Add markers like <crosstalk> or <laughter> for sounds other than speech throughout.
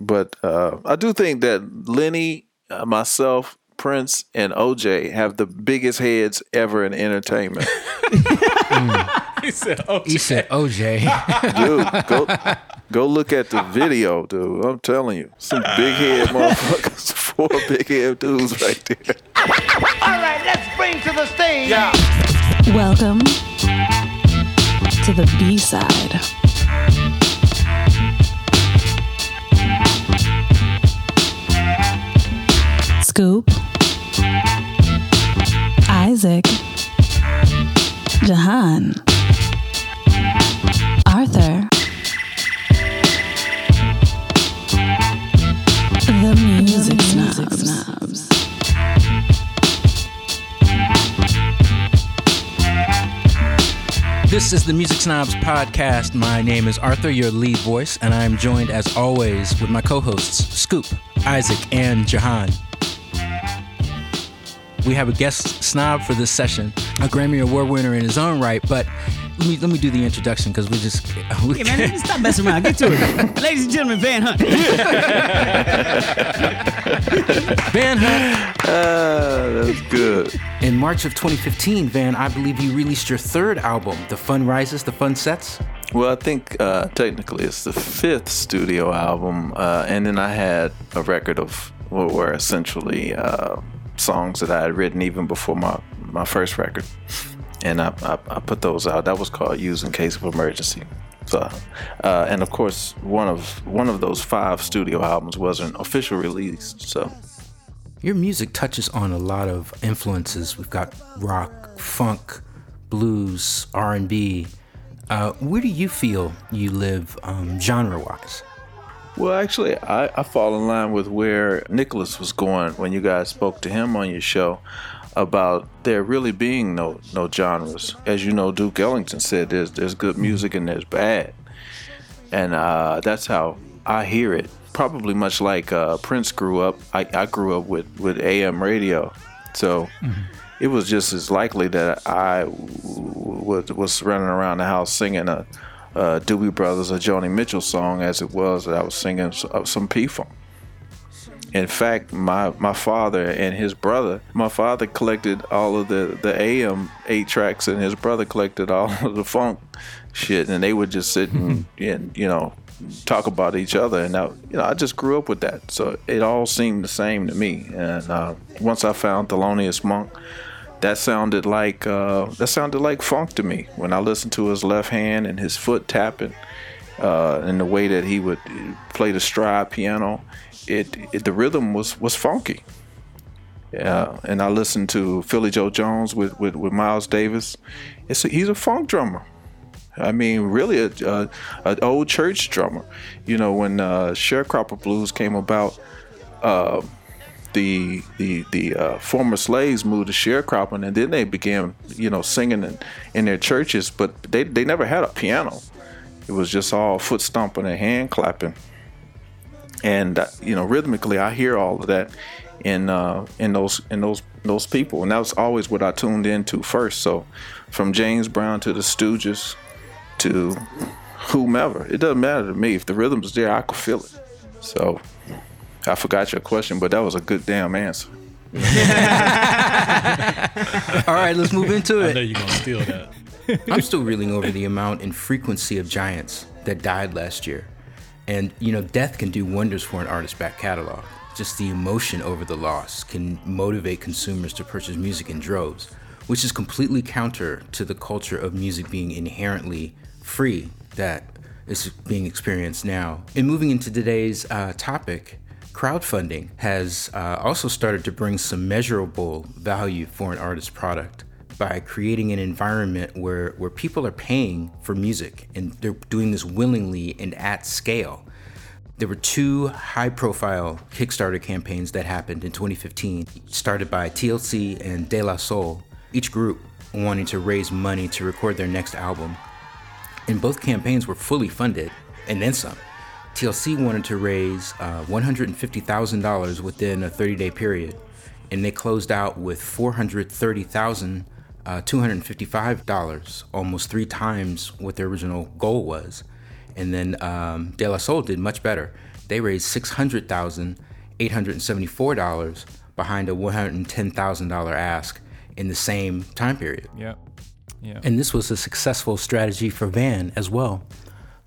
But uh, I do think that Lenny, uh, myself, Prince, and OJ have the biggest heads ever in entertainment. <laughs> He said, OJ. He said OJ. dude, go go look at the video, dude. I'm telling you, some big head motherfuckers, <laughs> four big head dudes right there. All right, let's bring to the stage. Welcome to the B side. Scoop, Isaac, Jahan, Arthur, the music snobs. This is the Music Snobs podcast. My name is Arthur, your lead voice, and I'm joined as always with my co-hosts Scoop, Isaac, and Jahan. We have a guest snob for this session, a Grammy Award winner in his own right, but let me let me do the introduction because we're just <laughs> we Hey man, stop messing around. Get to it. <laughs> Ladies and gentlemen, Van Hunt. <laughs> Van Hunt. Ah, that's good. In March of 2015, Van, I believe you released your third album, The Fun Rises, The Fun Sets. Well, I think uh, technically it's the fifth studio album, uh, and then I had a record of what were essentially uh, songs that I had written even before my my first record, and I, I, I put those out. That was called "Use in Case of Emergency." So, uh, and of course, one of one of those five studio albums was an official release. So, Your music touches on a lot of influences. We've got rock, funk, blues, R&B. Uh, where do you feel you live um, genre-wise? Well, actually, I, I fall in line with where Nicholas was going when you guys spoke to him on your show about there really being no no genres. As you know, Duke Ellington said there's there's good music and there's bad, and uh, that's how I hear it. Probably much like uh, Prince grew up. I, I grew up with with AM radio, so it was just as likely that I w- was was running around the house singing a, a Doobie Brothers or Joni Mitchell song as it was that I was singing uh, some P Funk. In fact, my, my father and his brother, my father collected all of the, the AM eight tracks, and his brother collected all <laughs> of the funk shit, and they would just sit and, <laughs> and you know talk about each other, and I, you know I just grew up with that, so it all seemed the same to me. And uh, once I found Thelonious Monk, that sounded like uh, that sounded like funk to me when I listened to his left hand and his foot tapping, uh, and the way that he would play the stride piano. It, it the rhythm was was funky. Yeah, and I listened to Philly Joe Jones with with, with Miles Davis. It's a, he's a funk drummer. I mean, really, a, a, a old church drummer. You know, when uh, Sharecropper Blues came about, uh, the the the uh, former slaves moved to sharecropping, and then they began, you know, singing in, in their churches. But they they never had a piano. It was just all foot stomping and hand clapping. And uh, you know, rhythmically, I hear all of that in uh, in those in those those people, and that was always what I tuned into first. So, from James Brown to the Stooges to whomever, it doesn't matter to me. If the rhythm's there, I could feel it. So, I forgot your question, but that was a good damn answer. <laughs> All right, let's move into it. I it. know you're gonna steal that. <laughs> I'm still reeling over the amount and frequency of giants that died last year. And, you know, death can do wonders for an artist's back catalog. Just the emotion over the loss can motivate consumers to purchase music in droves, which is completely counter to the culture of music being inherently free that is being experienced now. And moving into today's uh, topic, crowdfunding has uh, also started to bring some measurable value for an artist's product by creating an environment where, where people are paying for music and they're doing this willingly and at scale. There were two high profile Kickstarter campaigns that happened in 2015, started by TLC and De La Soul, each group wanting to raise money to record their next album. And both campaigns were fully funded and then some. TLC wanted to raise uh, $150,000 within a 30 day period, and they closed out with $430,255, uh, $255, almost three times what their original goal was. And then um, De La Soul did much better. They raised $600,874 behind a $110,000 ask in the same time period. Yeah. Yeah. And this was a successful strategy for Van as well.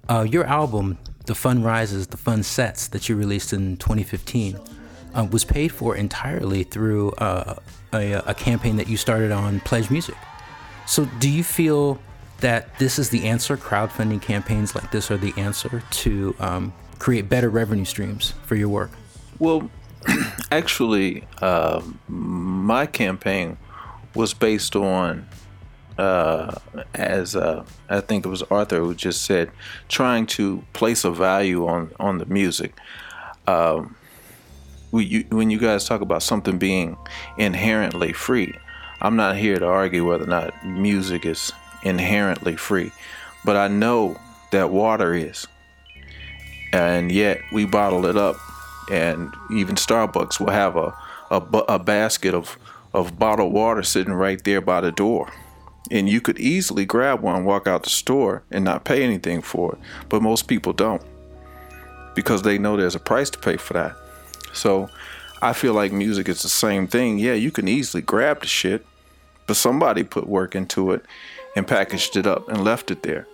Uh, your album, The Fun Rises, The Fun Sets, that you released in 2015, uh, was paid for entirely through uh, a, a campaign that you started on Pledge Music. So, do you feel that this is the answer? Crowdfunding campaigns like this are the answer to um, create better revenue streams for your work? Well, <clears throat> actually, uh, my campaign was based on, uh, as uh, I think it was Arthur who just said, trying to place a value on on the music. Um, we, you, when you guys talk about something being inherently free, I'm not here to argue whether or not music is inherently free, but I know that water is, and yet we bottle it up and even Starbucks will have a, a, a basket of, of bottled water sitting right there by the door. And you could easily grab one, walk out the store, and not pay anything for it. But most people don't because they know there's a price to pay for that. So I feel like music is the same thing. Yeah, you can easily grab the shit, but somebody put work into it and packaged it up and left it there.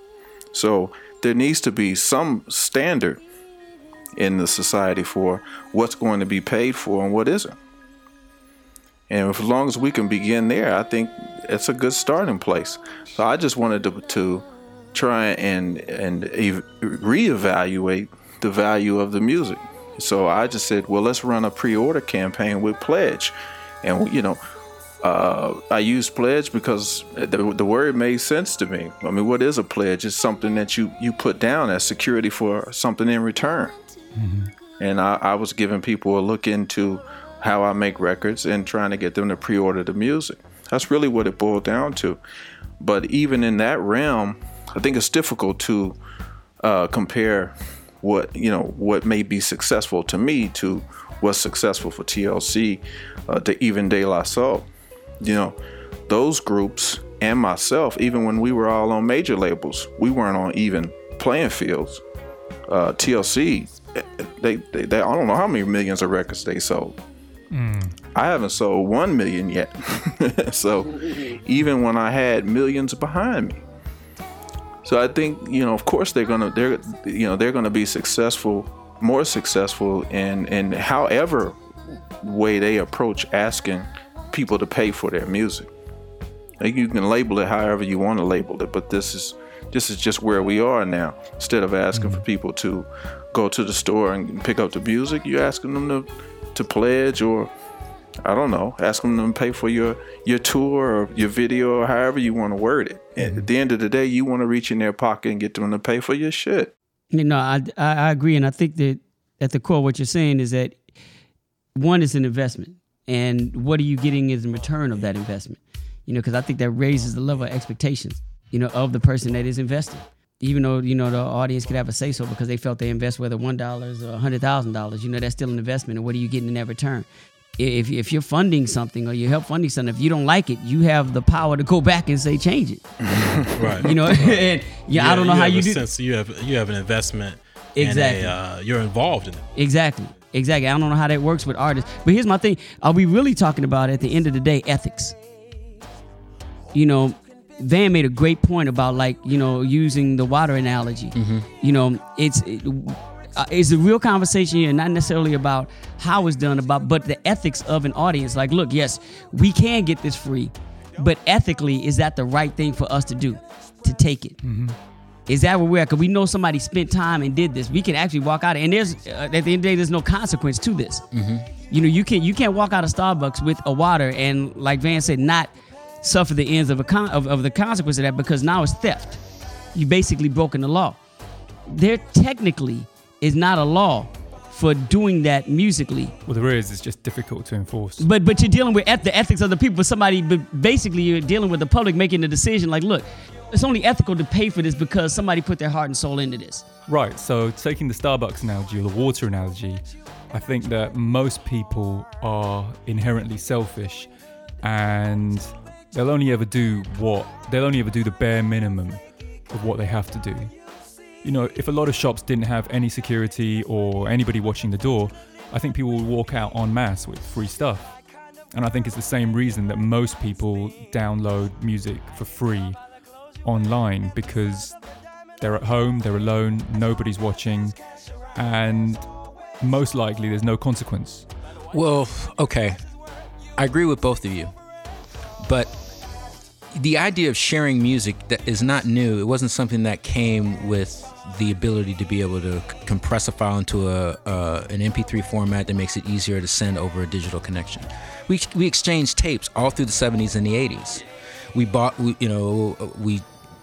So there needs to be some standard in the society for what's going to be paid for and what isn't. And as long as we can begin there, I think it's a good starting place. So I just wanted to, to try and and ev- reevaluate the value of the music. So I just said, well, let's run a pre-order campaign with Pledge, and you know, uh, I used pledge because the, the word made sense to me. I mean, what is a pledge? It's something that you you put down as security for something in return. And I, I was giving people a look into how I make records and trying to get them to pre-order the music. That's really what it boiled down to. But even in that realm, I think it's difficult to uh, compare what you know what may be successful to me to what's successful for TLC, uh, to even De La Soul. You know, those groups and myself, even when we were all on major labels, we weren't on even playing fields. Uh, TLC, they, they, they, I don't know how many millions of records they sold. I haven't sold one million yet. <laughs> so even when I had millions behind me. So I think, you know, of course they're gonna they're you know, they're gonna be successful, more successful in in however way they approach asking people to pay for their music. Like you can label it however you want to label it, but this is this is just where we are now. Instead of asking mm-hmm. for people to go to the store and pick up the music, you're asking them to to pledge or I don't know, ask them to pay for your your tour or your video or however you want to word it. And At the end of the day, you want to reach in their pocket and get them to pay for your shit. You know, I, I agree, and I think that at the core, what you're saying is that one is an investment, and what are you getting as in return of that investment? You know, because I think that raises the level of expectations, you know, of the person that is investing. Even though you know the audience could have a say so because they felt they invest whether one dollars or a hundred thousand dollars, you know, that's still an investment, and what are you getting in that return? If if you're funding something or you help funding something, if you don't like it, you have the power to go back and say change it. <laughs> Right. You know, <laughs> and yeah, I don't know how have you do. sense you have you have an investment. Exactly. A, uh, you're involved in it. Exactly. Exactly. I don't know how that works with artists. But here's my thing. Are we really talking about at the end of the day ethics? You know, Van made a great point about like, you know, using the water analogy. You know, it's it, uh, it's a real conversation here, not necessarily about how it's done, about but the ethics of an audience. Like, look, yes, we can get this free, but ethically, is that the right thing for us to do? To take it? Is that where we're at? Because we know somebody spent time and did this. We can actually walk out, and there's uh, at the end of the day, there's no consequence to this. You know, you can you can't walk out of Starbucks with a water and, like Van said, not suffer the ends of a con- of, of the consequence of that because now it's theft. You basically broken the law. There technically is not a law for doing that musically, Well, there is. It's just difficult to enforce. but but you're dealing with eth- the ethics of the people. Somebody, but basically, you're dealing with the public making the decision. Like, look, it's only ethical to pay for this because somebody put their heart and soul into this. Right. So taking the Starbucks analogy or the water analogy, I think that most people are inherently selfish, and they'll only ever do what they'll only ever do the bare minimum of what they have to do. you know, if a lot of shops didn't have any security or anybody watching the door, I think people would walk out en masse with free stuff. And I think it's the same reason that most people download music for free online because they're at home, they're alone, nobody's watching, and most likely there's no consequence. Well, okay. I agree with both of you. But the idea of sharing music that is not new. It wasn't something that came with the ability to be able to c- compress a file into a uh, an MP3 format that makes it easier to send over a digital connection. We we exchanged tapes all through the 70s and the 80s. We bought, we, you know, we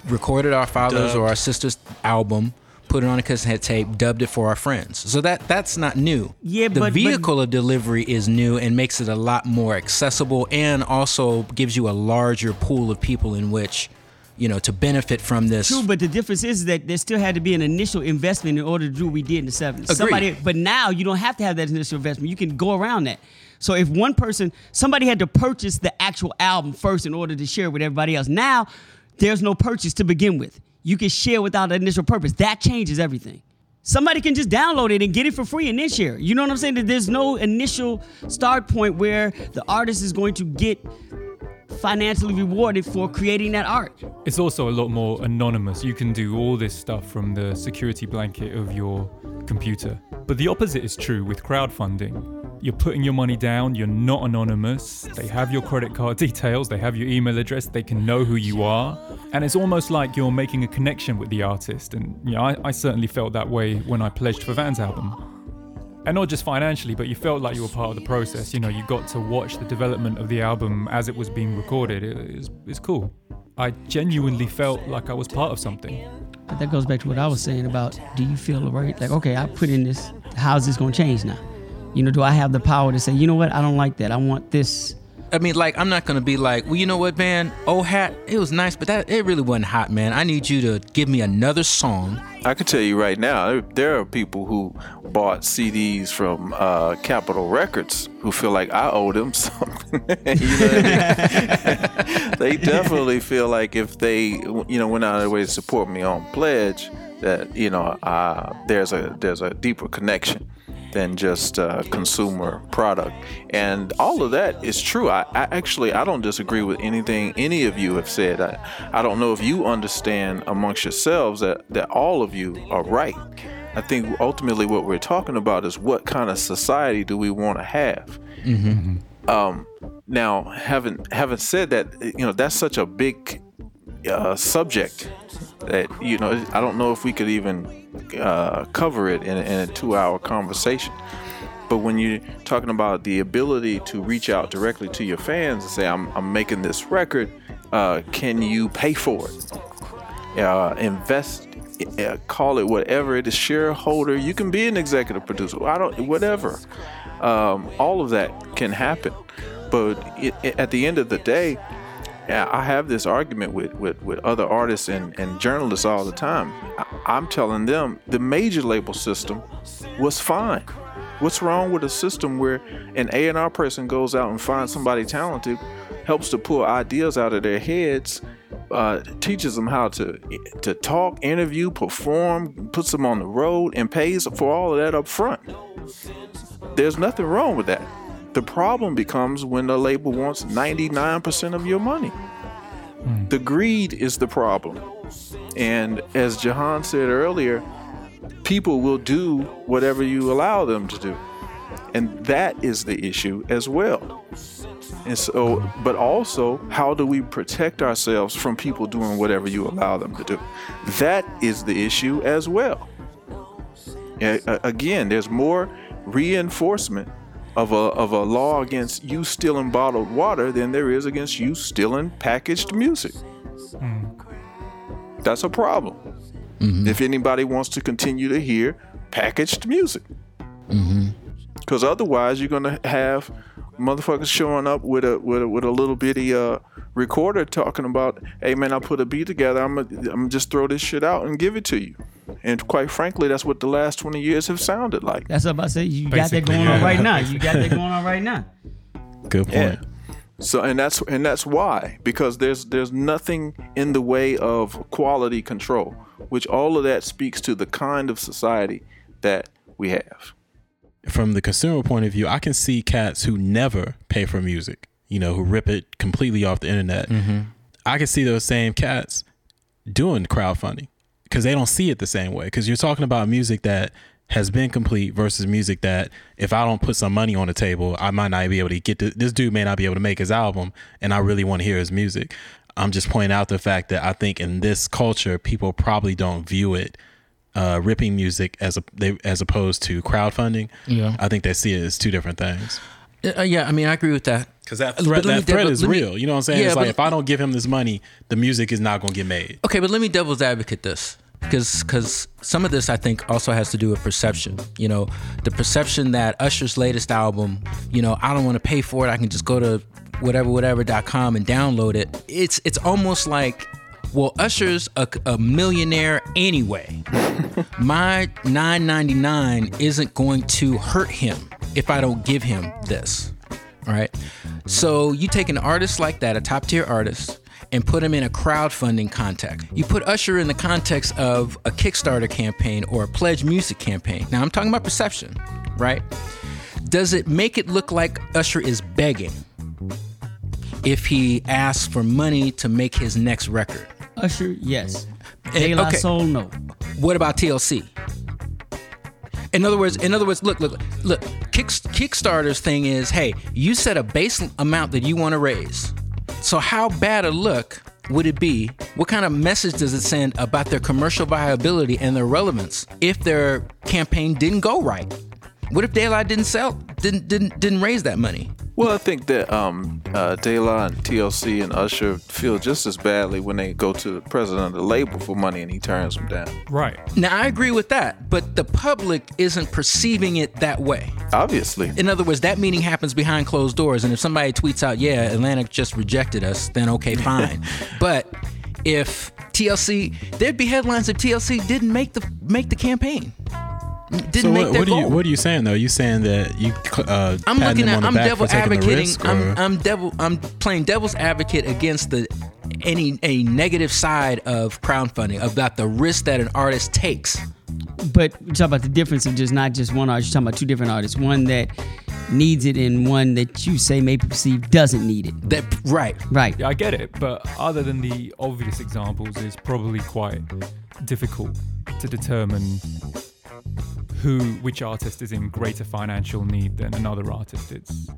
recorded our father's or our sister's album, put it on a cassette tape, dubbed it for our friends. So that that's not new. Yeah, the but- but- vehicle of delivery is new and makes it a lot more accessible, and also gives you a larger pool of people in which, you know, to benefit from this. True, but the difference is that there still had to be an initial investment in order to do what we did in the 70s. Agreed. Somebody, but now you don't have to have that initial investment. You can go around that. So if one person, somebody had to purchase the actual album first in order to share it with everybody else. Now there's no purchase to begin with. You can share without an initial purpose. That changes everything. Somebody can just download it and get it for free and then share. You know what I'm saying? That there's no initial start point where the artist is going to get financially rewarded for creating that art. It's also a lot more anonymous. You can do all this stuff from the security blanket of your computer. But the opposite is true with crowdfunding. You're putting your money down, you're not anonymous. They have your credit card <laughs> details, they have your email address, they can know who you are. And it's almost like you're making a connection with the artist. And you know, I, I certainly felt that way when I pledged for Van's album. And not just financially, but you felt like you were part of the process. You know, you got to watch the development of the album as it was being recorded. It, it's, it's cool. I genuinely felt like I was part of something. But that goes back to what I was saying about do you feel right? Like, okay, I put in this, how's this gonna change now? You know, do I have the power to say, you know what, I don't like that. I want this. I mean, like, I'm not gonna be like, well, you know what, man? Oh, hat, it was nice, but that it really wasn't hot, man. I need you to give me another song. I can tell you right now, there- are people who bought CDs from uh, Capitol Records who feel like I owe them <laughs> something. <laughs> <laughs> They definitely feel like if they, you know, went out of their way to support me on Pledge, that you know, uh, there's a there's a deeper connection than just uh, consumer product, and all of that is true. I, I actually I don't disagree with anything any of you have said. I, I don't know if you understand amongst yourselves that that all of you are right. I think ultimately what we're talking about is what kind of society do we want to have. Um, now, having having said that, you know that's such a big uh, subject that you know I don't know if we could even uh, cover it in, in a two-hour conversation. But when you're talking about the ability to reach out directly to your fans and say, "I'm, I'm making this record," uh, can you pay for it? Uh, invest, uh, call it whatever it is. Shareholder, you can be an executive producer. I don't, whatever. Um, all of that can happen. But it, it- at the end of the day, yeah, I have this argument with, with, with other artists and, and journalists all the time. I, I'm telling them the major label system was fine. What's wrong with a system where an A&R person goes out and finds somebody talented, helps to pull ideas out of their heads, uh, teaches them how to to talk, interview, perform, puts them on the road, and pays for all of that up front. There's nothing wrong with that. The problem becomes when the label wants 99% of your money. Hmm. The greed is the problem. And as Jahan said earlier, people will do whatever you allow them to do. And that is the issue as well. And so, but also, how do we protect ourselves from people doing whatever you allow them to do? That is the issue as well. Again, there's more reinforcement of a, of a law against you stealing bottled water than there is against you stealing packaged music. That's a problem. Mm-hmm. If anybody wants to continue to hear packaged music. Mm-hmm. Because otherwise, you're gonna have motherfuckers showing up with a with a, with a little bitty uh, recorder talking about, "Hey man, I put a beat together. I'm gonna, I'm just throw this shit out and give it to you." And quite frankly, that's what the last 20 years have sounded like. That's what I'm about to say. You got that Basically, going on right now. You got that <laughs> going on right now. Good point. Yeah. So and that's and that's why because there's there's nothing in the way of quality control, which all of that speaks to the kind of society that we have. From the consumer point of view, I can see cats who never pay for music, you know, who rip it completely off the internet. Mm-hmm. I can see those same cats doing crowdfunding because they don't see it the same way. Because you're talking about music that has been complete versus music that if I don't put some money on the table, I might not be able to get to, this dude may not be able to make his album and I really want to hear his music. I'm just pointing out the fact that I think in this culture, people probably don't view it uh, ripping music as a they, as opposed to crowdfunding. Yeah. I think they see it as two different things. Uh, yeah, I mean, I agree with that. Because that But threat, let me threat devil- is let me- real. You know what I'm saying? Yeah, it's like if I don't give him this money, the music is not going to get made. Okay, but let me devil's advocate this because because some of this I think also has to do with perception. You know, the perception that Usher's latest album, you know, I don't want to pay for it. I can just go to whatever whatever.com and download it. It's it's almost like well, Usher's a, a millionaire anyway. <laughs> My 9.99 isn't going to hurt him if I don't give him this. All right. So you take an artist like that, a top tier artist, and put him in a crowdfunding context. You put Usher in the context of a Kickstarter campaign or a Pledge Music campaign. Now I'm talking about perception, right? Does it make it look like Usher is begging if he asks for money to make his next record? Usher, yes. Eh, De La okay. Soul, no. What about TLC? In other words, in other words, look, look, look. Kick, Kickstarter's thing is, hey, you set a base amount that you want to raise. So how bad a look would it be? What kind of message does it send about their commercial viability and their relevance if their campaign didn't go right? What if De La didn't sell, didn't didn't didn't raise that money? Well, I think that um, uh, De La and TLC and Usher feel just as badly when they go to the president of the label for money and he turns them down. Right. Now I agree with that, but the public isn't perceiving it that way. Obviously. In other words, that meeting happens behind closed doors, and if somebody tweets out, "Yeah, Atlantic just rejected us," then okay, fine. <laughs> but if TLC, there'd be headlines if TLC didn't make the make the campaign, didn't So make what, their what are you goal. what are you saying though? You saying that you uh, I'm looking at. I'm devil for taking the advocating. risk, I'm, I'm devil. I'm playing devil's advocate against the any a negative side of crowdfunding about the risk that an artist takes. But you talk about the difference of just not just one artist. You're talking about two different artists. One that needs it and one that you say may perceive doesn't need it. That right. Right. Yeah, I get it, but other than the obvious examples, it's probably quite difficult to determine who, which artist is in greater financial need than another artist. It's,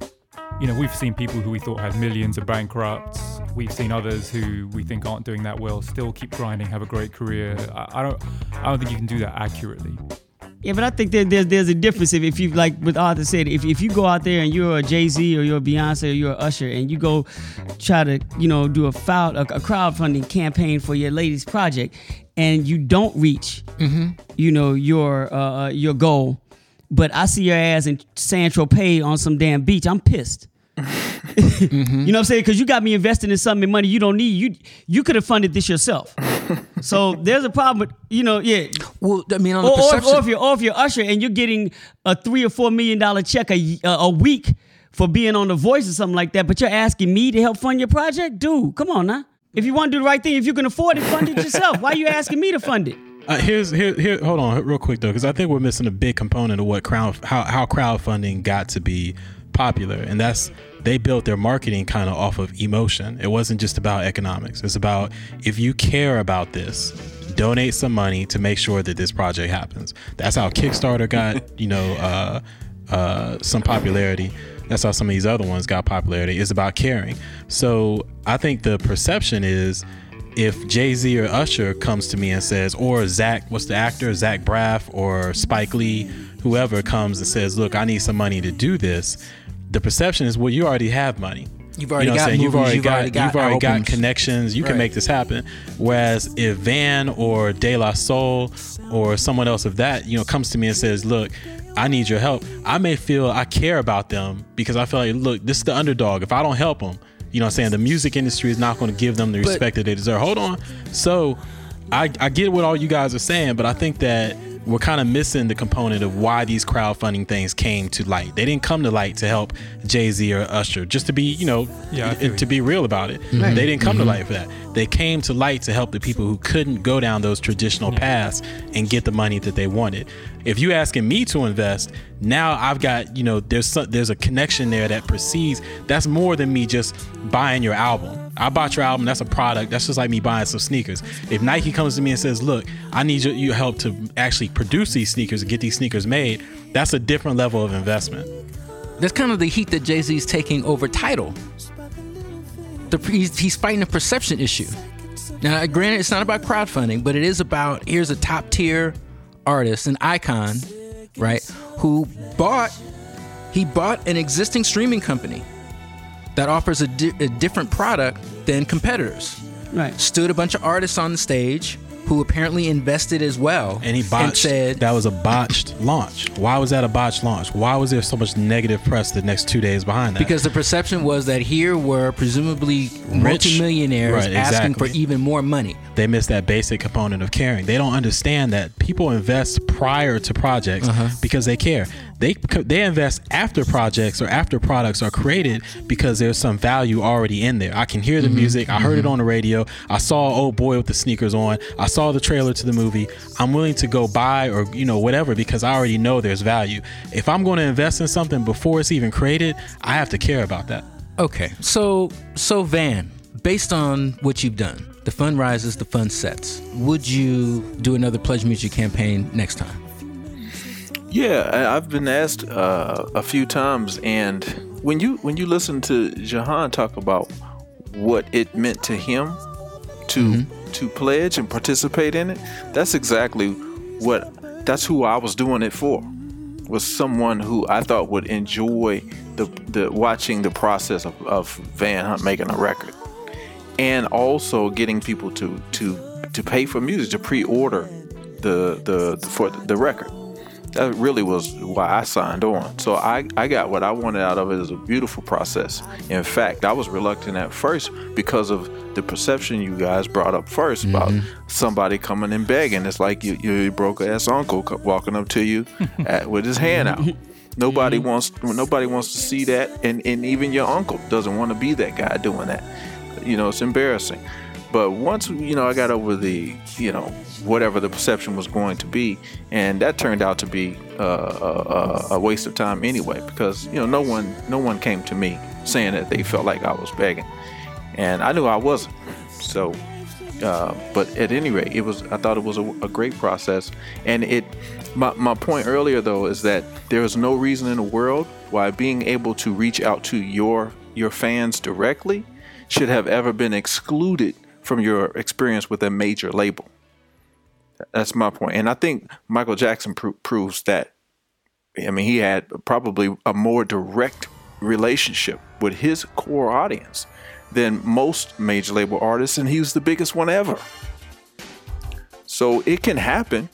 you know, we've seen people who we thought had millions of bankrupt. We've seen others who we think aren't doing that well still keep grinding, have a great career. I, I don't, I don't think you can do that accurately. Yeah, but I think that there's there's a difference if, if you like what Arthur said, if, if you go out there and you're a Jay Z or you're a Beyonce or you're a Usher and you go try to you know do a foul a, a crowdfunding campaign for your latest project and you don't reach you know your uh, your goal, but I see your ass in Saint-Tropez on some damn beach, I'm pissed. You know what I'm saying? Because you got me investing in something money you don't need. You you could have funded this yourself. <laughs> so there's a problem with you know yeah Well, I mean, on the or, or, if, perception. or if you're or if you're Usher and you're getting a three or four million dollar check a, a a week for being on The Voice or something like that, but you're asking me to help fund your project, dude, come on now. If you want to do the right thing, if you can afford it, fund it yourself. Why are you asking me to fund it? Uh, here's here here. Hold on, real quick though, because I think we're missing a big component of what crowd how how crowdfunding got to be popular, and that's they built their marketing kind of off of emotion. It wasn't just about economics. It's about if you care about this, donate some money to make sure that this project happens. That's how Kickstarter got <laughs> you know uh, uh, some popularity. That's how some of these other ones got popularity. It's about caring. So I think the perception is if Jay Z or Usher comes to me and says, or Zach, what's the actor, Zach Braff or Spike Lee, whoever comes and says, look, I need some money to do this, the perception is, well, you already have money. You've already what I'm got movies, You've already you've got, already got you've already got connections. You can make this happen. Whereas if Van or De La Soul or someone else of that, you know, comes to me and says, look, I need your help. I may feel I care about them because I feel like, look, this is the underdog. If I don't help them, you know what I'm saying? The music industry is not going to give them the But- respect that they deserve. Hold on. So I, I get what all you guys are saying, but I think that we're kind of missing the component of why these crowdfunding things came to light. They didn't come to light to help Jay Z or Usher. Just to be, you know, Yeah, I to be real about it, mm-hmm. they didn't come to mm-hmm. light for that. They came to light to help the people who couldn't go down those traditional paths and get the money that they wanted. If you're asking me to invest, now I've got, you know, there's some, there's a connection there that precedes. That's more than me just buying your album. I bought your album. That's a product. That's just like me buying some sneakers. If Nike comes to me and says, "Look, I need your, your help to actually produce these sneakers and get these sneakers made," that's a different level of investment. That's kind of the heat that Jay Z's taking over Tidal. The, he's, he's fighting a perception issue. Now, granted, it's not about crowdfunding, but it is about here's a top tier artist, an icon, right? Who bought he bought an existing streaming company that offers a, di- a different product than competitors. Right. Stood a bunch of artists on the stage who apparently invested as well, And he botched. said that was a botched launch. Why was that a botched launch? Why was there so much negative press the next two days behind that? Because the perception was that here were presumably multimillionaires Right, asking for even more money. they miss that basic component of caring. They don't understand that people invest prior to projects Uh-huh. because they care. They they invest after projects or after products are created because there's some value already in there. I can hear the Mm-hmm. music. I heard it on the radio. I saw old boy with the sneakers on. I saw the trailer to the movie. I'm willing to go buy or you know whatever because I already know there's value. If I'm going to invest in something before it's even created, I have to care about that. Okay, so so Van, based on what you've done, the fun rises, the fun sets. Would you do another Pledge Music campaign next time? Yeah, I've been asked uh, a few times, and when you when you listen to Jahan talk about what it meant to him to to pledge and participate in it, that's exactly what that's who I was doing it for. Was someone who I thought would enjoy the the watching the process of, of Van Hunt making a record, and also getting people to to to pay for music to pre-order the the, the for the record that really was why I signed on. So I, I got what I wanted out of it as a beautiful process. In fact, I was reluctant at first because of the perception you guys brought up 1st about mm-hmm. somebody coming and begging. It's like you, you broke ass uncle walking up to you <laughs> at, with his hand out. Nobody mm-hmm. wants nobody wants to see that, and, and even your uncle doesn't want to be that guy doing that. You know, it's embarrassing. But once you know, I got over the you know whatever the perception was going to be, and that turned out to be uh, a, a, a waste of time anyway. Because you know, no one no one came to me saying that they felt like I was begging, and I knew I wasn't. So, uh, but at any rate, it was. I thought it was a, a great process, and it. My, my point earlier though is that there is no reason in the world why being able to reach out to your your fans directly should have ever been excluded from your experience with a major label. That's my point, and I think Michael Jackson pro- proves that. I mean, he had probably a more direct relationship with his core audience than most major label artists, and he was the biggest one ever. So it can happen.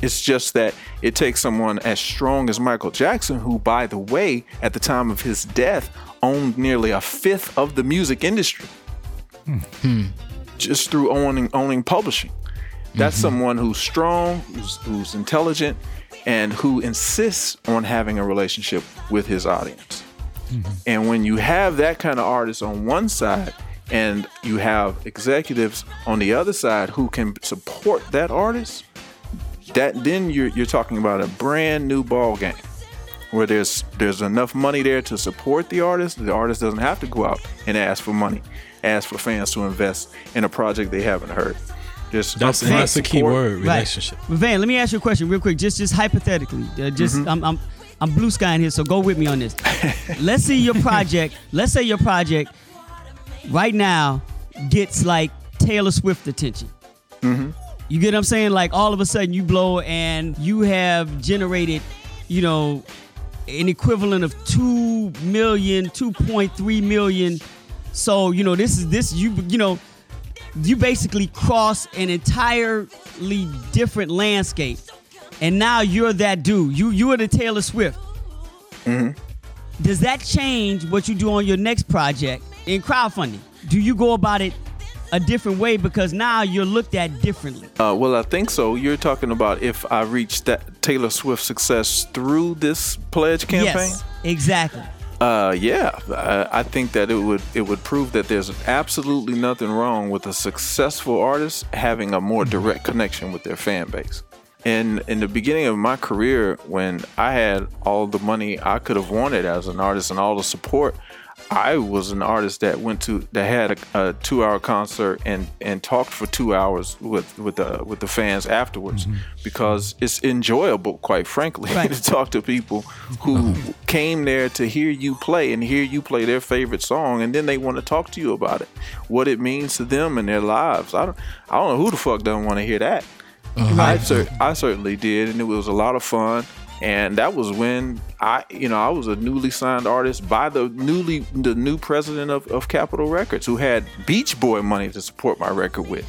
It's just that it takes someone as strong as Michael Jackson, who, by the way, at the time of his death, owned nearly a fifth of the music industry hmm. just through owning owning publishing. That's mm-hmm. someone who's strong, who's, who's intelligent, and who insists on having a relationship with his audience. Mm-hmm. And when you have that kind of artist on one side, and you have executives on the other side who can support that artist, that then you're you're talking about a brand new ball game where there's there's enough money there to support the artist. The artist doesn't have to go out and ask for money, ask for fans to invest in a project they haven't heard. Just That's upfront that's the key word, relationship. But Van, let me ask you a question real quick, just just hypothetically. Uh, just I'm, I'm I'm blue skying here, so go with me on this. <laughs> let's see your project. Let's say your project right now gets like Taylor Swift attention. You get what I'm saying? Like all of a sudden you blow and you have generated, you know, an equivalent of 2 million, 2.3 million. So, you know, this is this you you know, you basically cross an entirely different landscape. And now you're that dude. You you are the Taylor Swift. Does that change what you do on your next project in crowdfunding? Do you go about it a different way because now you're looked at differently. Uh, well, I think so. You're talking about if I reach that Taylor Swift success through this pledge campaign. Yes, exactly. Uh, yeah, I, I think that it would it would prove that there's absolutely nothing wrong with a successful artist having a more direct connection with their fan base. And in the beginning of my career, when I had all the money I could have wanted as an artist and all the support, I was an artist that went to that had a, a two-hour concert and and talked for two hours with with the with the fans afterwards mm-hmm. because it's enjoyable, quite frankly, <laughs> Right. to talk to people who came there to hear you play and hear you play their favorite song, and then they want to talk to you about it, what it means to them and their lives. I don't I don't know who the fuck doesn't want to hear that. Uh-huh. I cer- I certainly did, and it was a lot of fun. And that was when I, you know, I was a newly signed artist by the newly the new president of, of Capitol Records, who had Beach Boy money to support my record with.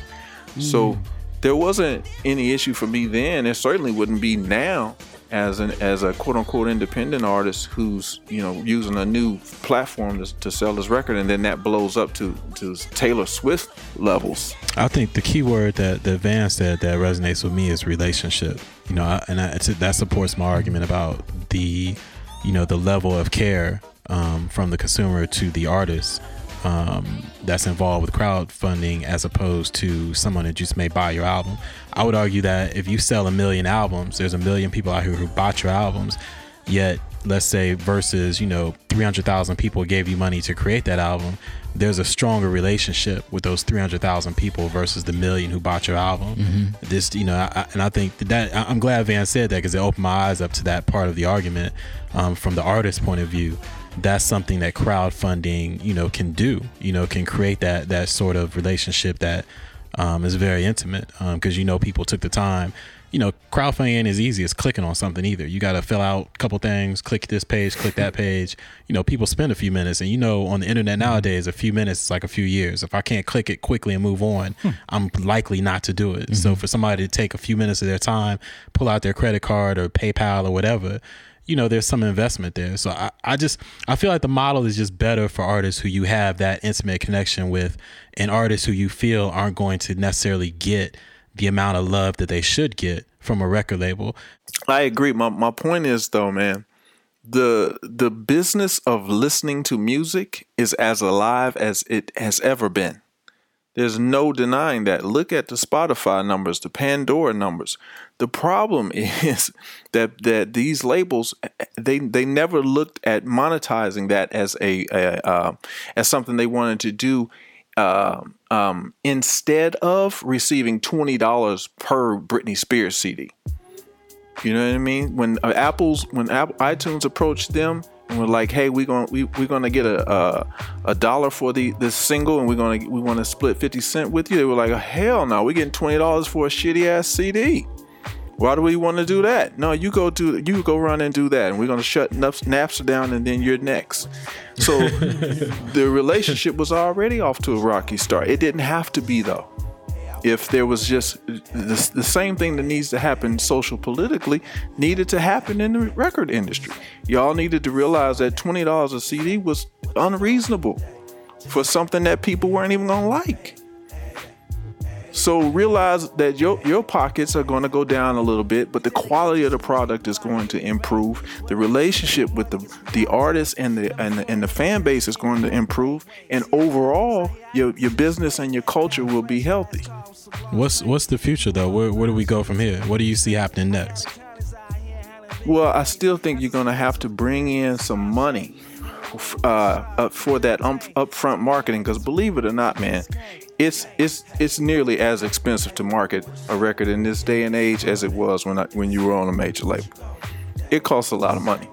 So mm. there wasn't any issue for me then. There certainly wouldn't be now as an as a quote unquote independent artist who's you know using a new platform to, to sell his record, and then that blows up to to Taylor Swift levels. I think the key word that that Van said that resonates with me is relationship. You know, and I, that supports my argument about the, you know, the level of care um, from the consumer to the artist um, that's involved with crowdfunding, as opposed to someone that just may buy your album. I would argue that if you sell a million albums, there's a million people out here who bought your albums. Yet, let's say versus you know 300,000 people gave you money to create that album, there's a stronger relationship with those 300,000 people versus the million who bought your album. This, you know, I, and I think that I'm glad Van said that because it opened my eyes up to that part of the argument um, from the artist's point of view. That's something that crowdfunding, you know, can do. You know, can create that that sort of relationship that um, is very intimate because you know people took the time. You know, crowdfunding as easy as clicking on something either. You got to fill out a couple things, click this page, click that page. You know, people spend a few minutes, and you know, on the internet nowadays, a few minutes is like a few years. If I can't click it quickly and move on, hmm. I'm likely not to do it. So mm-hmm. for somebody to take a few minutes of their time, pull out their credit card or PayPal or whatever, you know there's some investment there so I, I just i feel like the model is just better for artists who you have that intimate connection with and artists who you feel aren't going to necessarily get the amount of love that they should get from a record label I agree. My my point is though, man, the the business of listening to music is as alive as it has ever been. There's no denying that. Look at the Spotify numbers, the Pandora numbers. The problem <laughs> is that that these labels they they never looked at monetizing that as a, a uh, as something they wanted to do uh, um, instead of receiving twenty dollars per Britney Spears CD. You know what I mean? When uh, Apple's when Apple, iTunes approached them and were like, "Hey, we're gonna we, we're gonna get a, a a dollar for the this single, and we're gonna we want to split fifty cent with you," they were like, "Hell no, we're getting twenty dollars for a shitty ass CD." Why do we want to do that? No, you go do you go run and do that, and we're gonna shut Naps- Napster down, and then you're next. So <laughs> the relationship was already off to a rocky start. It didn't have to be though if there was just the, the same thing that needs to happen social politically needed to happen in the record industry y'all needed to realize that $20 a cd was unreasonable for something that people weren't even gonna like so realize that your your pockets are going to go down a little bit, but the quality of the product is going to improve. The relationship with the the artist and the and the, and the fan base is going to improve, and overall, your your business and your culture will be healthy. what's what's the future though where, where do we go from here what do you see happening next Well, I still think you're going to have to bring in some money uh, for that um, upfront marketing because believe it or not, man, it's it's it's nearly as expensive to market a record in this day and age as it was when I, when you were on a major label. It costs a lot of money.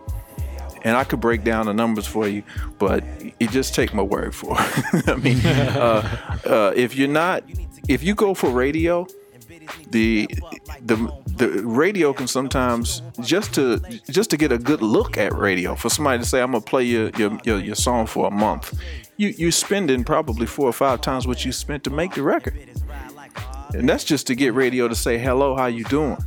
And I could break down the numbers for you, but you just take my word for it. <laughs> I mean, uh, uh, if you're not, if you go for radio, the the the radio can sometimes just to just to get a good look at radio for somebody to say I'm gonna play your your your, your song for a month, you you're spending probably four or five times what you spent to make the record, and that's just to get radio to say hello, how you doing.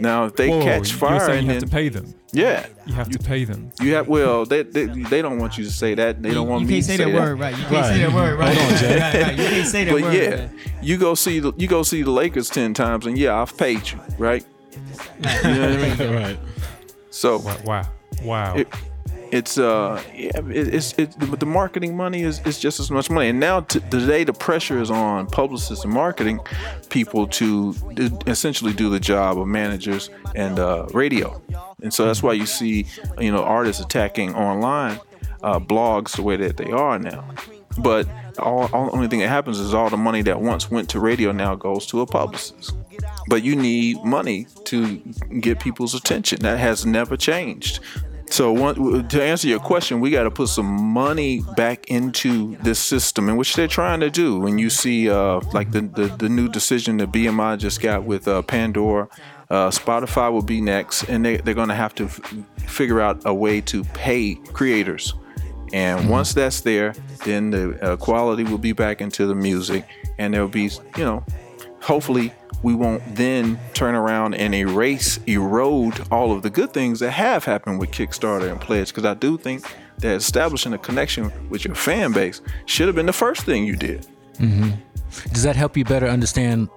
Now if they Whoa, catch you're fire, saying and you have then, to pay them. yeah, You have to pay them. you have. Well, they, they they don't want you to say that. They don't want you me can't to say say that word, right? You can't say that word, right? Hold on, Jay. right, right. You can't say that But word. yeah, you go see the you go see the Lakers ten times, and yeah, I've paid you, right? You know what I mean? <laughs> right. So Wow, wow, wow. it, it's uh it's it the marketing money is, is just as much money. And now t- today the pressure is on publicists and marketing people to essentially do the job of managers and uh, radio. And so that's why you see you know artists attacking online uh, blogs the way that they are now. But all, all only thing that happens is all the money that once went to radio now goes to a publicist. But you need money to get people's attention. That has never changed so one, to answer your question, we got to put some money back into this system, in which they're trying to do. When you see uh, like the, the the new decision that BMI just got with uh, Pandora, uh, Spotify will be next, and they, they're going to have to f- figure out a way to pay creators. And once that's there, then the uh, quality will be back into the music, and there'll be, you know, hopefully we won't then turn around and erase, erode all of the good things that have happened with Kickstarter and Pledge. Because I do think that establishing a connection with your fan base should have been the first thing you did. Does that help you better understand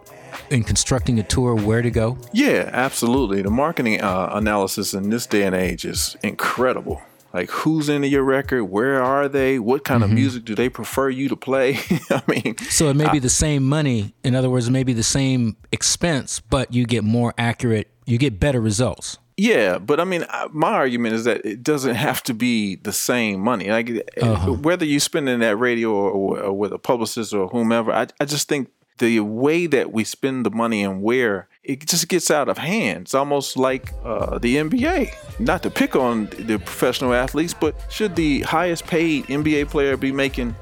in constructing a tour where to go? Yeah, absolutely. The marketing uh, analysis in this day and age is incredible. Like who's into your record? Where are they? What kind of music do they prefer you to play? <laughs> I mean, So it may be the same money. In other words, it may be the same expense, but you get more accurate, you get better results. Yeah, but I mean, I- my argument is that it doesn't have to be the same money. Like Uh-huh. whether you spend in that radio or, or with a publicist or whomever, I, I just think the way that we spend the money and where it just gets out of hand. It's almost like uh, the NBA. Not to pick on the professional athletes, but should the highest paid NBA player be making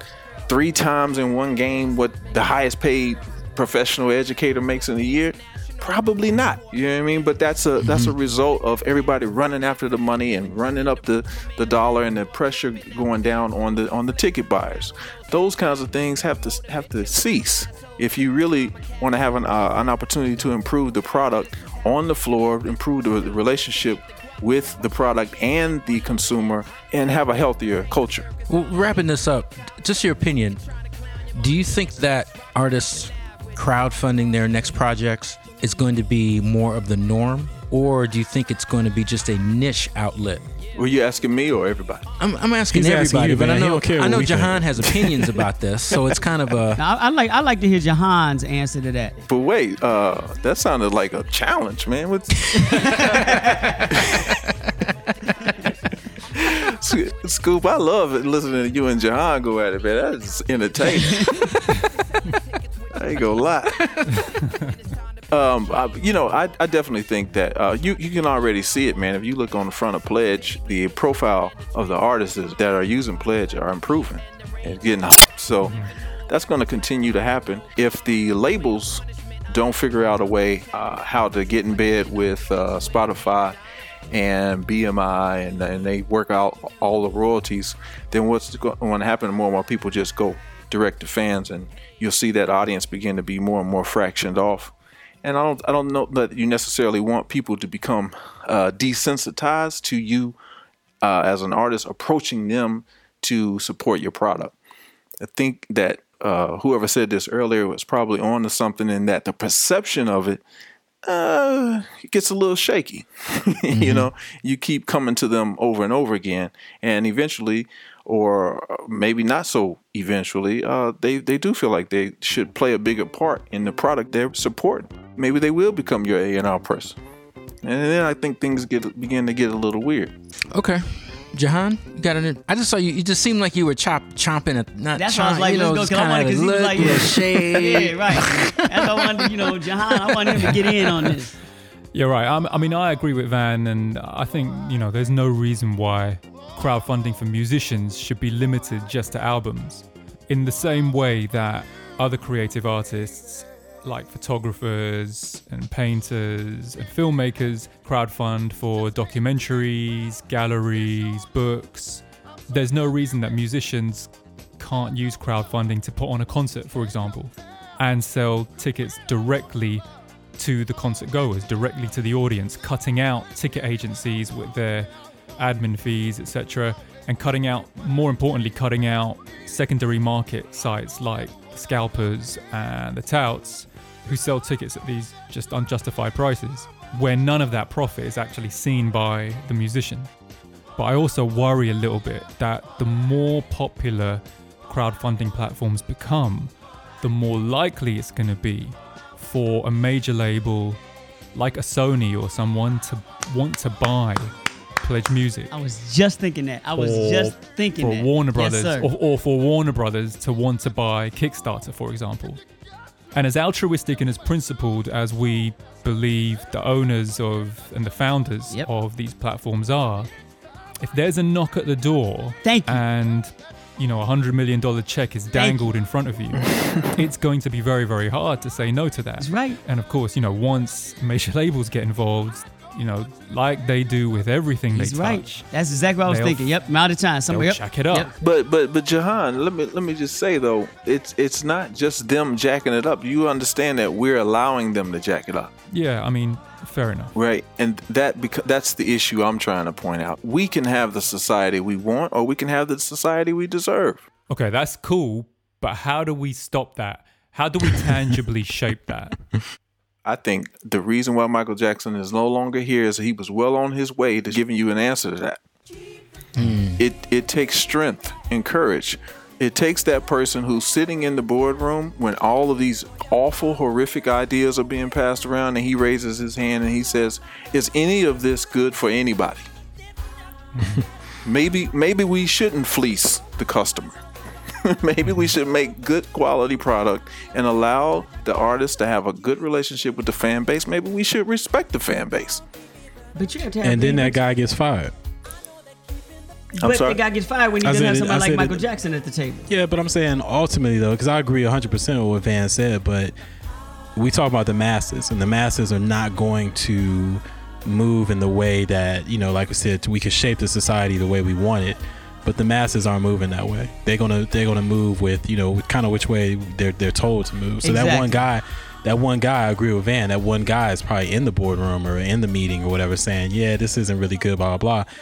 three times in one game what the highest paid professional educator makes in a year? Probably not. You know what I mean? But that's a that's a result of everybody running after the money and running up the, the dollar and the pressure going down on the on the ticket buyers. Those kinds of things have to have to cease if you really want to have an uh, an opportunity to improve the product on the floor, improve the relationship with the product and the consumer, and have a healthier culture. Well, wrapping this up, just your opinion. Do you think that artists crowdfunding their next projects is going to be more of the norm, or do you think it's going to be just a niche outlet? Were you asking me or everybody? I'm, I'm asking He's asking everybody, you, but I man. He know I know we think. Jahan has <laughs> opinions about this, so it's kind of a. <laughs> Now, I, I like I like to hear Jahan's answer to that. But wait, uh, that sounded like a challenge, man. What's... <laughs> Scoop, I love listening to you and Jahan go at it, man. That's entertaining. I ain't gonna lie. Um, I, you know, I, I definitely think that uh, you you can already see it, man. If you look on the front of Pledge, the profile of the artists that are using Pledge are improving and getting hyped. So that's going to continue to happen if the labels don't figure out a way uh, how to get in bed with uh, Spotify and BMI and, and they work out all the royalties, then what's going to happen? More and more people just go direct to fans, and you'll see that audience begin to be more and more fractioned off. And I don't, I don't know that you necessarily want people to become uh, desensitized to you uh, as an artist, approaching them to support your product. I think that uh, whoever said this earlier was probably on to something in that the perception of it uh, it gets a little shaky. <laughs> you know, you keep coming to them over and over again, and eventually, or maybe not so eventually, uh, they they do feel like they should play a bigger part in the product they're supporting. Maybe they will become your A and R person, and then I think things get begin to get a little weird. Okay. Jahan, you got an. I just saw you. You just seemed like you were chop chomping at not. That's why I was like, you know, let's go, just 'cause I kinda wanted, 'cause he was like, little yeah. <laughs> shade. yeah, right. That's why I wanted, you know, Jahan. I wanted him to get in on this. You're right. I'm, I mean, I agree with Van, and I think you know, there's no reason why crowdfunding for musicians should be limited just to albums. In the same way that other creative artists, like photographers and painters and filmmakers, crowdfund for documentaries, galleries, books. There's no reason that musicians can't use crowdfunding to put on a concert, for example, and sell tickets directly to the concert goers, directly to the audience, cutting out ticket agencies with their admin fees, etc., and cutting out, more importantly, cutting out secondary market sites like scalpers and the touts who sell tickets at these just unjustified prices, where none of that profit is actually seen by the musician. But I also worry a little bit that the more popular crowdfunding platforms become, the more likely it's going to be for a major label like a Sony or someone to want to buy Pledge Music. I was just thinking that. I was or just thinking for that. Warner Brothers, sir. or, or for Warner Brothers to want to buy Kickstarter, for example. And as altruistic and as principled as we believe the owners of and the founders Yep. of these platforms are, if there's a knock at the door Thank you. and you know a hundred million dollar check is dangled in front of you, <laughs> it's going to be very very hard to say no to that. That's right. And of course, you know once major <laughs> labels get involved, you know like they do with everything He's they right. touch, That's exactly what I was They'll- thinking. Yep, amount of time. they'll Somebody yep. check it up. Yep. But but but Jahan, let me let me just say though, it's it's not just them jacking it up. You understand that we're allowing them to jack it up, Yeah, I mean, fair enough. right? And that because that's the issue I'm trying to point out. We can have the society we want, or we can have the society we deserve. Okay, that's cool, but how do we stop that? How do we tangibly <laughs> shape that? I think the reason why Michael Jackson is no longer here is he was well on his way to giving you an answer to that. Hmm. It it takes strength and courage. It takes that person who's sitting in the boardroom when all of these awful, horrific ideas are being passed around, and he raises his hand and he says, "Is any of this good for anybody?" <laughs> maybe maybe we shouldn't fleece the customer. <laughs> maybe we should make good quality product and allow the artist to have a good relationship with the fan base. Maybe we should respect the fan base. But you have to have And then that guy gets fired. I'm but sorry. the guy gets fired when he I doesn't have somebody I like Michael it- Jackson at the table. Yeah, but I'm saying ultimately though, because I agree 100 percent with what Van said, but we talk about the masses, and the masses are not going to move in the way that you know, like we said, we can shape the society the way we want it. But the masses aren't moving that way. They're gonna they're gonna move with you know kind of which way they're they're told to move. So that one guy, that one guy, I agree with Van. That one guy is probably in the boardroom or in the meeting or whatever, saying, "Yeah, this isn't really good." Blah blah. blah.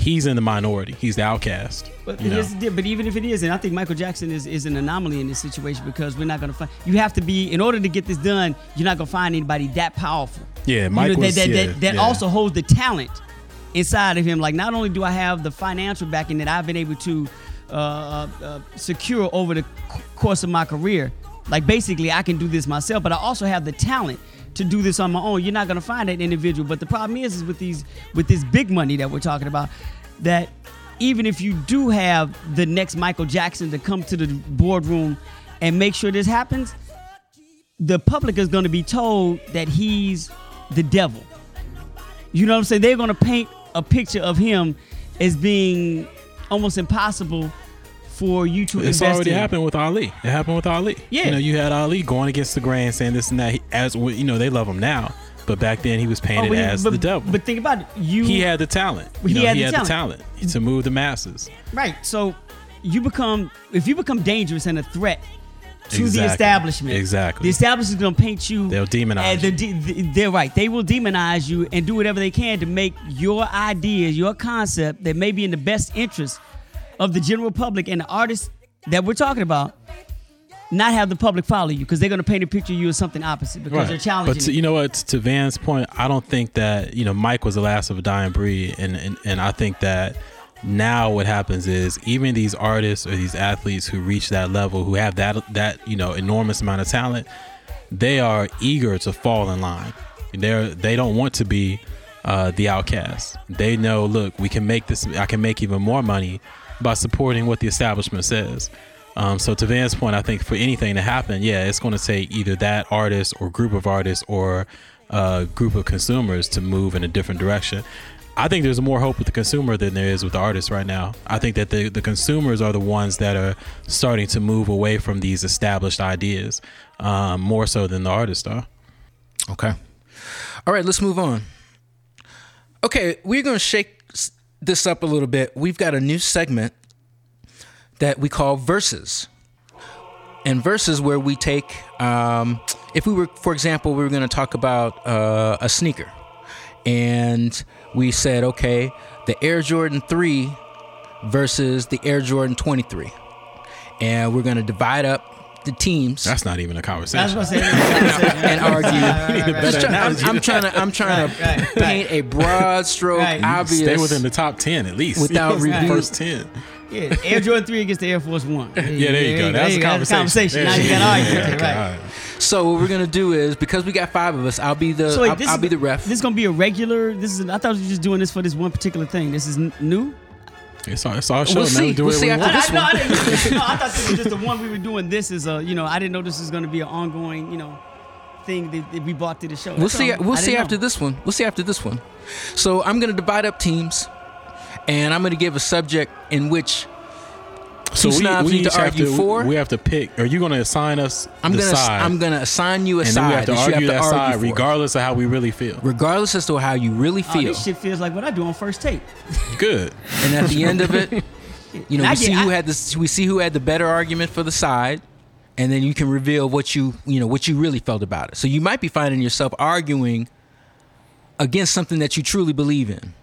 He's in the minority. He's the outcast. But, you know? here's the deal, but even if it is, and I think Michael Jackson is, is an anomaly in this situation because we're not going to find. You have to be in order to get this done. You're not going to find anybody that powerful. Yeah, You know, that, that, yeah, that, that yeah. also holds the talent inside of him. Like not only do I have the financial backing that I've been able to uh, uh, uh, secure over the course of my career, like basically I can do this myself, but I also have the talent to do this on my own. You're not to find that individual. But the problem is, is with these with this big money that we're talking about, that even if you do have the next Michael Jackson to come to the boardroom and make sure this happens, the public is to be told that he's the devil. You know what I'm saying? They're to paint a picture of him as being almost impossible for you to It's already in. happened with Ali. It happened with Ali. Yeah. You know, you had Ali going against the grain, saying this and that. He, as you know, they love him now, but back then he was Oh, painted but he- as but, the devil. But think about it. You he had the talent. You He know, had he the had talent. the talent to move the masses. right. So you become if you become dangerous and a threat to the establishment. Exactly. The establishment is going to paint you. They'll demonize the de- the- they're right. They will demonize you and do whatever they can to make your ideas, your concept that may be in the best interest of the general public and the artists that we're talking about, not have the public follow you because they're going to paint a picture of you as something opposite because they're challenging. But to, you know what? To Van's point, I don't think that you know Mike was the last of a dying breed, and and, and I think that now what happens is even these artists or these athletes who reach that level, who have that that you know enormous amount of talent, they are eager to fall in line. They're they don't want to be uh, the outcast. They know, look, we can make this. I can make even more money by supporting what the establishment says. Um, so to Van's point, I think for anything to happen, yeah, it's going to take either that artist or group of artists or a group of consumers to move in a different direction. I think there's more hope with the consumer than there is with the artists right now. I think that the, the consumers are the ones that are starting to move away from these established ideas um, more so than the artists are. Okay. All right, let's move on. Okay, we're going to shake this up a little bit. We've got a new segment that we call Versus. And Versus, where we take um, if we were, for example, we were going to talk about uh, a sneaker, and we said, okay, the Air Jordan 3 versus the Air Jordan 23, and we're going to divide up the teams That's not even a That's conversation. <laughs> what I'm saying. and argue. Need a better Just try- I'm. I'm trying to, I'm trying to Right, right, paint a broad stroke, Right. obvious. Stay within the top ten at least. Without You <laughs> know, first ten. Yeah, Air Jordan 3 against the Air Force One. <laughs> Yeah, there you go. That's a conversation. Now There you got to argue. Yeah, right. So what we're gonna do is because we got five of us, I'll be the So wait, I'll, I'll is be the ref. This is gonna be a regular. This is. I thought you were just doing this for this one particular thing. This is n- new. It's all, it's all show, We'll man. see. We do We'll it see we after. I, this I, no, I didn't. <laughs> no, I thought this was just the one we were doing. This is a. You know, I didn't know this was gonna be an ongoing. You know, thing that, that we brought to the show. We'll That's see. all. We'll see didn't after this one. We'll see after this one. So I'm gonna divide up teams, and I'm gonna give a subject in which So Two we, snobs we need to each have argue to, for. We have to pick. Are you going to assign us I'm the gonna side? I'm gonna assign you a and then side we have to that argue have that to side for. regardless of how we really feel. regardless as to how you really Oh, feel. this shit feels like what I do on first tape. Good. and at the <laughs> end of it, you know, we get- see who I- had this. We see who had the better argument for the side, and then you can reveal what you you know what you really felt about it. So you might be finding yourself arguing against something that you truly believe in.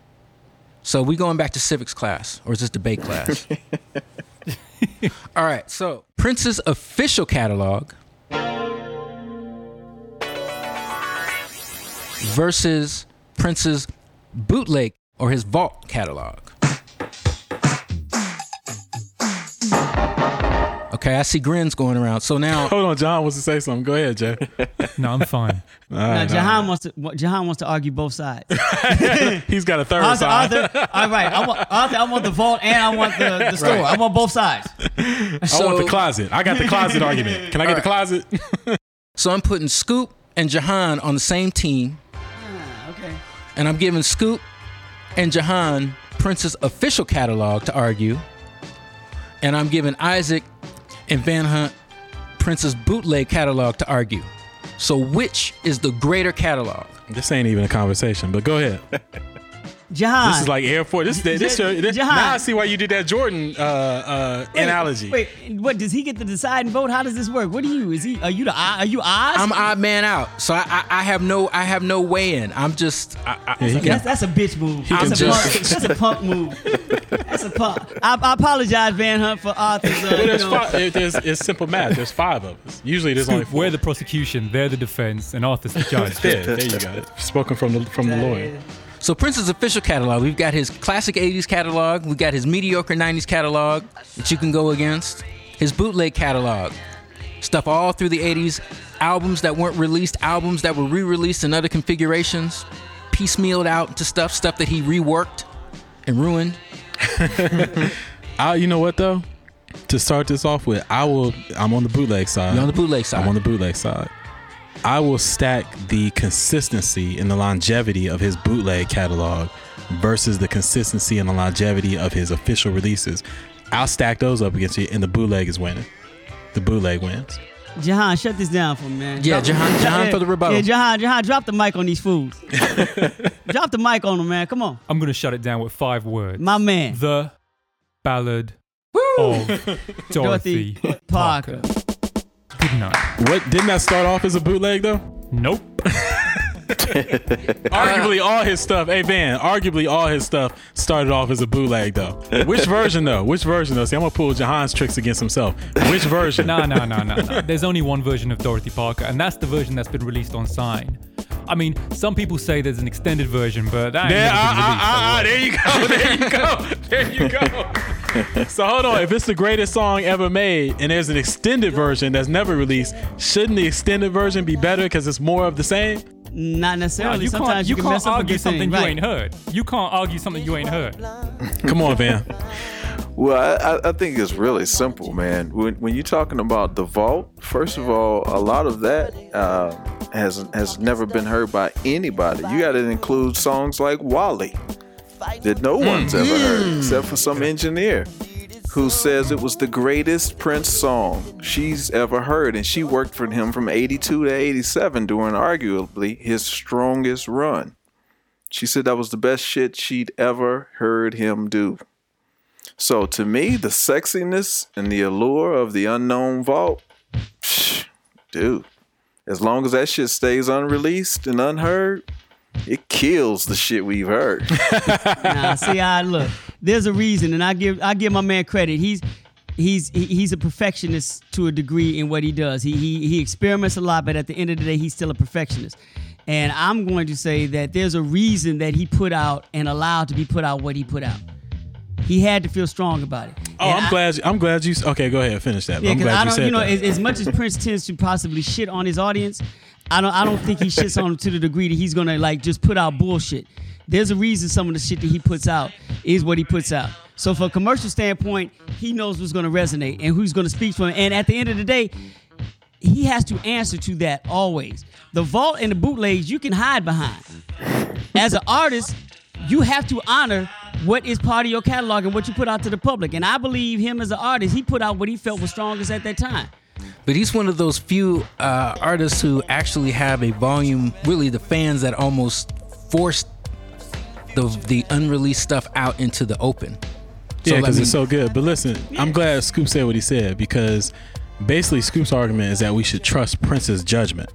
So we going back to civics class, or is this debate class? <laughs> <laughs> All right. So Prince's official catalog versus Prince's bootleg or his vault catalog. Okay, I see grins going around. So now, <laughs> Hold on, John wants to say something. Go ahead, Jay. <laughs> No, I'm fine. All Now, right, Jahan wants to. Jahan wants to argue both sides. all right. <laughs> He's got a third Arthur, side. Arthur, all right. I want, Arthur, I want the vault and I want the, the store. I want both sides. I want the closet. I got the closet argument. Can I get the closet? so I'm putting Scoop and Jahan on the same team, Ah, Okay. and I'm giving Scoop and Jahan Prince's official catalog to argue, and I'm giving Isaac and Van Hunt Prince's bootleg catalog to argue. So which is the greater catalog? this ain't even a conversation, but go ahead. <laughs> Jahan. This is like Air Force. This, this, this, this Jahan. now I see why you did that Jordan uh, uh, Wait, analogy. Wait, what does he get to decide and vote? How does this work? What are you? Is he? Are you the? Are you Oz? I'm odd man out, so I, I, I have no I have no way in. I'm just I, I, Yeah, That's, that's a bitch move. That's a, just- punk, that's a punk move. That's a punk. I, I apologize, Van Hunt, for Arthur's. Uh, Well, you know, five, it- there's, it's simple math. There's five of us. Usually there's only four. We're the prosecution, they're the defense, and Arthur's the judge. <laughs> there, there you go. Spoken from the from the lawyer. So Prince's official catalog, we've got his classic 80s catalog, we've got his mediocre 90s catalog that you can go against, his bootleg catalog, stuff all through the 80s, albums that weren't released, albums that were re-released in other configurations, piecemealed out to stuff, stuff that he reworked and ruined. <laughs> I, you know what though? To start this off with, I will. I'm on the bootleg side. You're on the bootleg side. I'm on the bootleg side. I will stack the consistency and the longevity of his bootleg catalog versus the consistency and the longevity of his official releases. I'll stack those up against you, and the bootleg is winning. The bootleg wins. Jahan, shut this down for me, man. Yeah, Jahan- Jahan for the rebuttal. Yeah, Jahan, Jahan, drop the mic on these fools. <laughs> drop the mic on them, man. Come on, I'm going to shut it down with five words. my man. The Ballad of <laughs> Dorothy, Dorothy Parker. Parker. Good night. What didn't that start off as a bootleg though? Nope. <laughs> Arguably all his stuff. Hey Van, arguably all his stuff started off as a bootleg though. Which <laughs> version though? Which version though? See, I'm gonna pull Jahan's tricks against himself. Which <laughs> version? No, no, no, no, no. There's only one version of Dorothy Parker, and that's the version that's been released on Sign. I mean, some people say there's an extended version, but that ain't There, never been released, ah, ah, there you go. There you go. There you go. <laughs> so hold on. If it's the greatest song ever made, and there's an extended version that's never released, shouldn't the extended version be better because it's more of the same? Not No, necessarily. you Sometimes can't, you, you can mess can't up argue something thing. you right. ain't heard. You can't argue something you ain't heard. Come on, Van. Well, I, I- I think it's really simple, man. When, when you're talking about the vault, first of all, a lot of that uh, has has never been heard by anybody. You got to include songs like Wally that no hmm. one's ever heard hmm. except for some engineer who says it was the greatest Prince song she's ever heard, and she worked for him from '82 to '87 during arguably his strongest run. She said that was the best shit she'd ever heard him do. So to me, the sexiness and the allure of the unknown vault, psh, dude, as long as that shit stays unreleased and unheard, it kills the shit we've heard. <laughs> nah, see, I look. There's a reason, and I give I give my man credit. He's he's he's a perfectionist to a degree in what he does. He he he experiments a lot, but at the end of the day, he's still a perfectionist. And I'm going to say that there's a reason that he put out and allowed to be put out what he put out. He had to feel strong about it. Oh, And I'm I- glad. You, I'm glad you. Okay, go ahead. Finish that. Yeah, I'm because glad I you don't, said you know, that. as, as much as Prince tends to possibly shit on his audience, I don't, I don't think he shits on them to the degree that he's gonna like just put out bullshit. There's a reason some of the shit that he puts out is what he puts out. So, for a commercial standpoint, he knows what's gonna resonate and who's gonna speak for him. And at the end of the day, he has to answer to that always. The vault and the bootlegs you can hide behind. As an artist, you have to honor what is part of your catalog and what you put out to the public. And I believe him as an artist, he put out what he felt was strongest at that time. But he's one of those few uh, artists who actually have a volume. Really, the fans that almost forced the the unreleased stuff out into the open. Yeah, because it's so good. But listen, I'm glad Scoop said what he said because basically Scoop's argument is that we should trust Prince's judgment.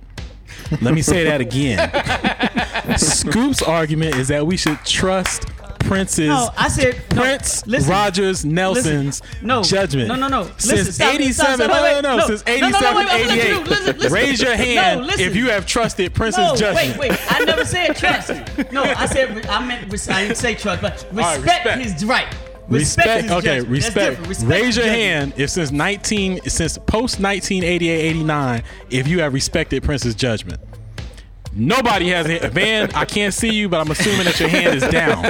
Let me say that again. <laughs> Scoop's argument is that we should trust Prince's No, I said no, Prince listen, Rogers Nelson's listen, no, judgment. No, no, no. Listen, Since stop, 87, stop, stop, no, wait, no, no, no, since no, no, 87, no, wait, wait, 88. listen, listen, listen. Raise your hand if you have trusted Prince's judgment. wait, wait. I never said <laughs> trust. No, I said I meant I didn't say trust, but respect, right, respect. his right. Respect, his okay, respect. Respect Raise your hand if since 19 since post 1988 89 if you have respected Prince's judgment. Nobody has a Van, I can't see you, but I'm assuming that your hand is down.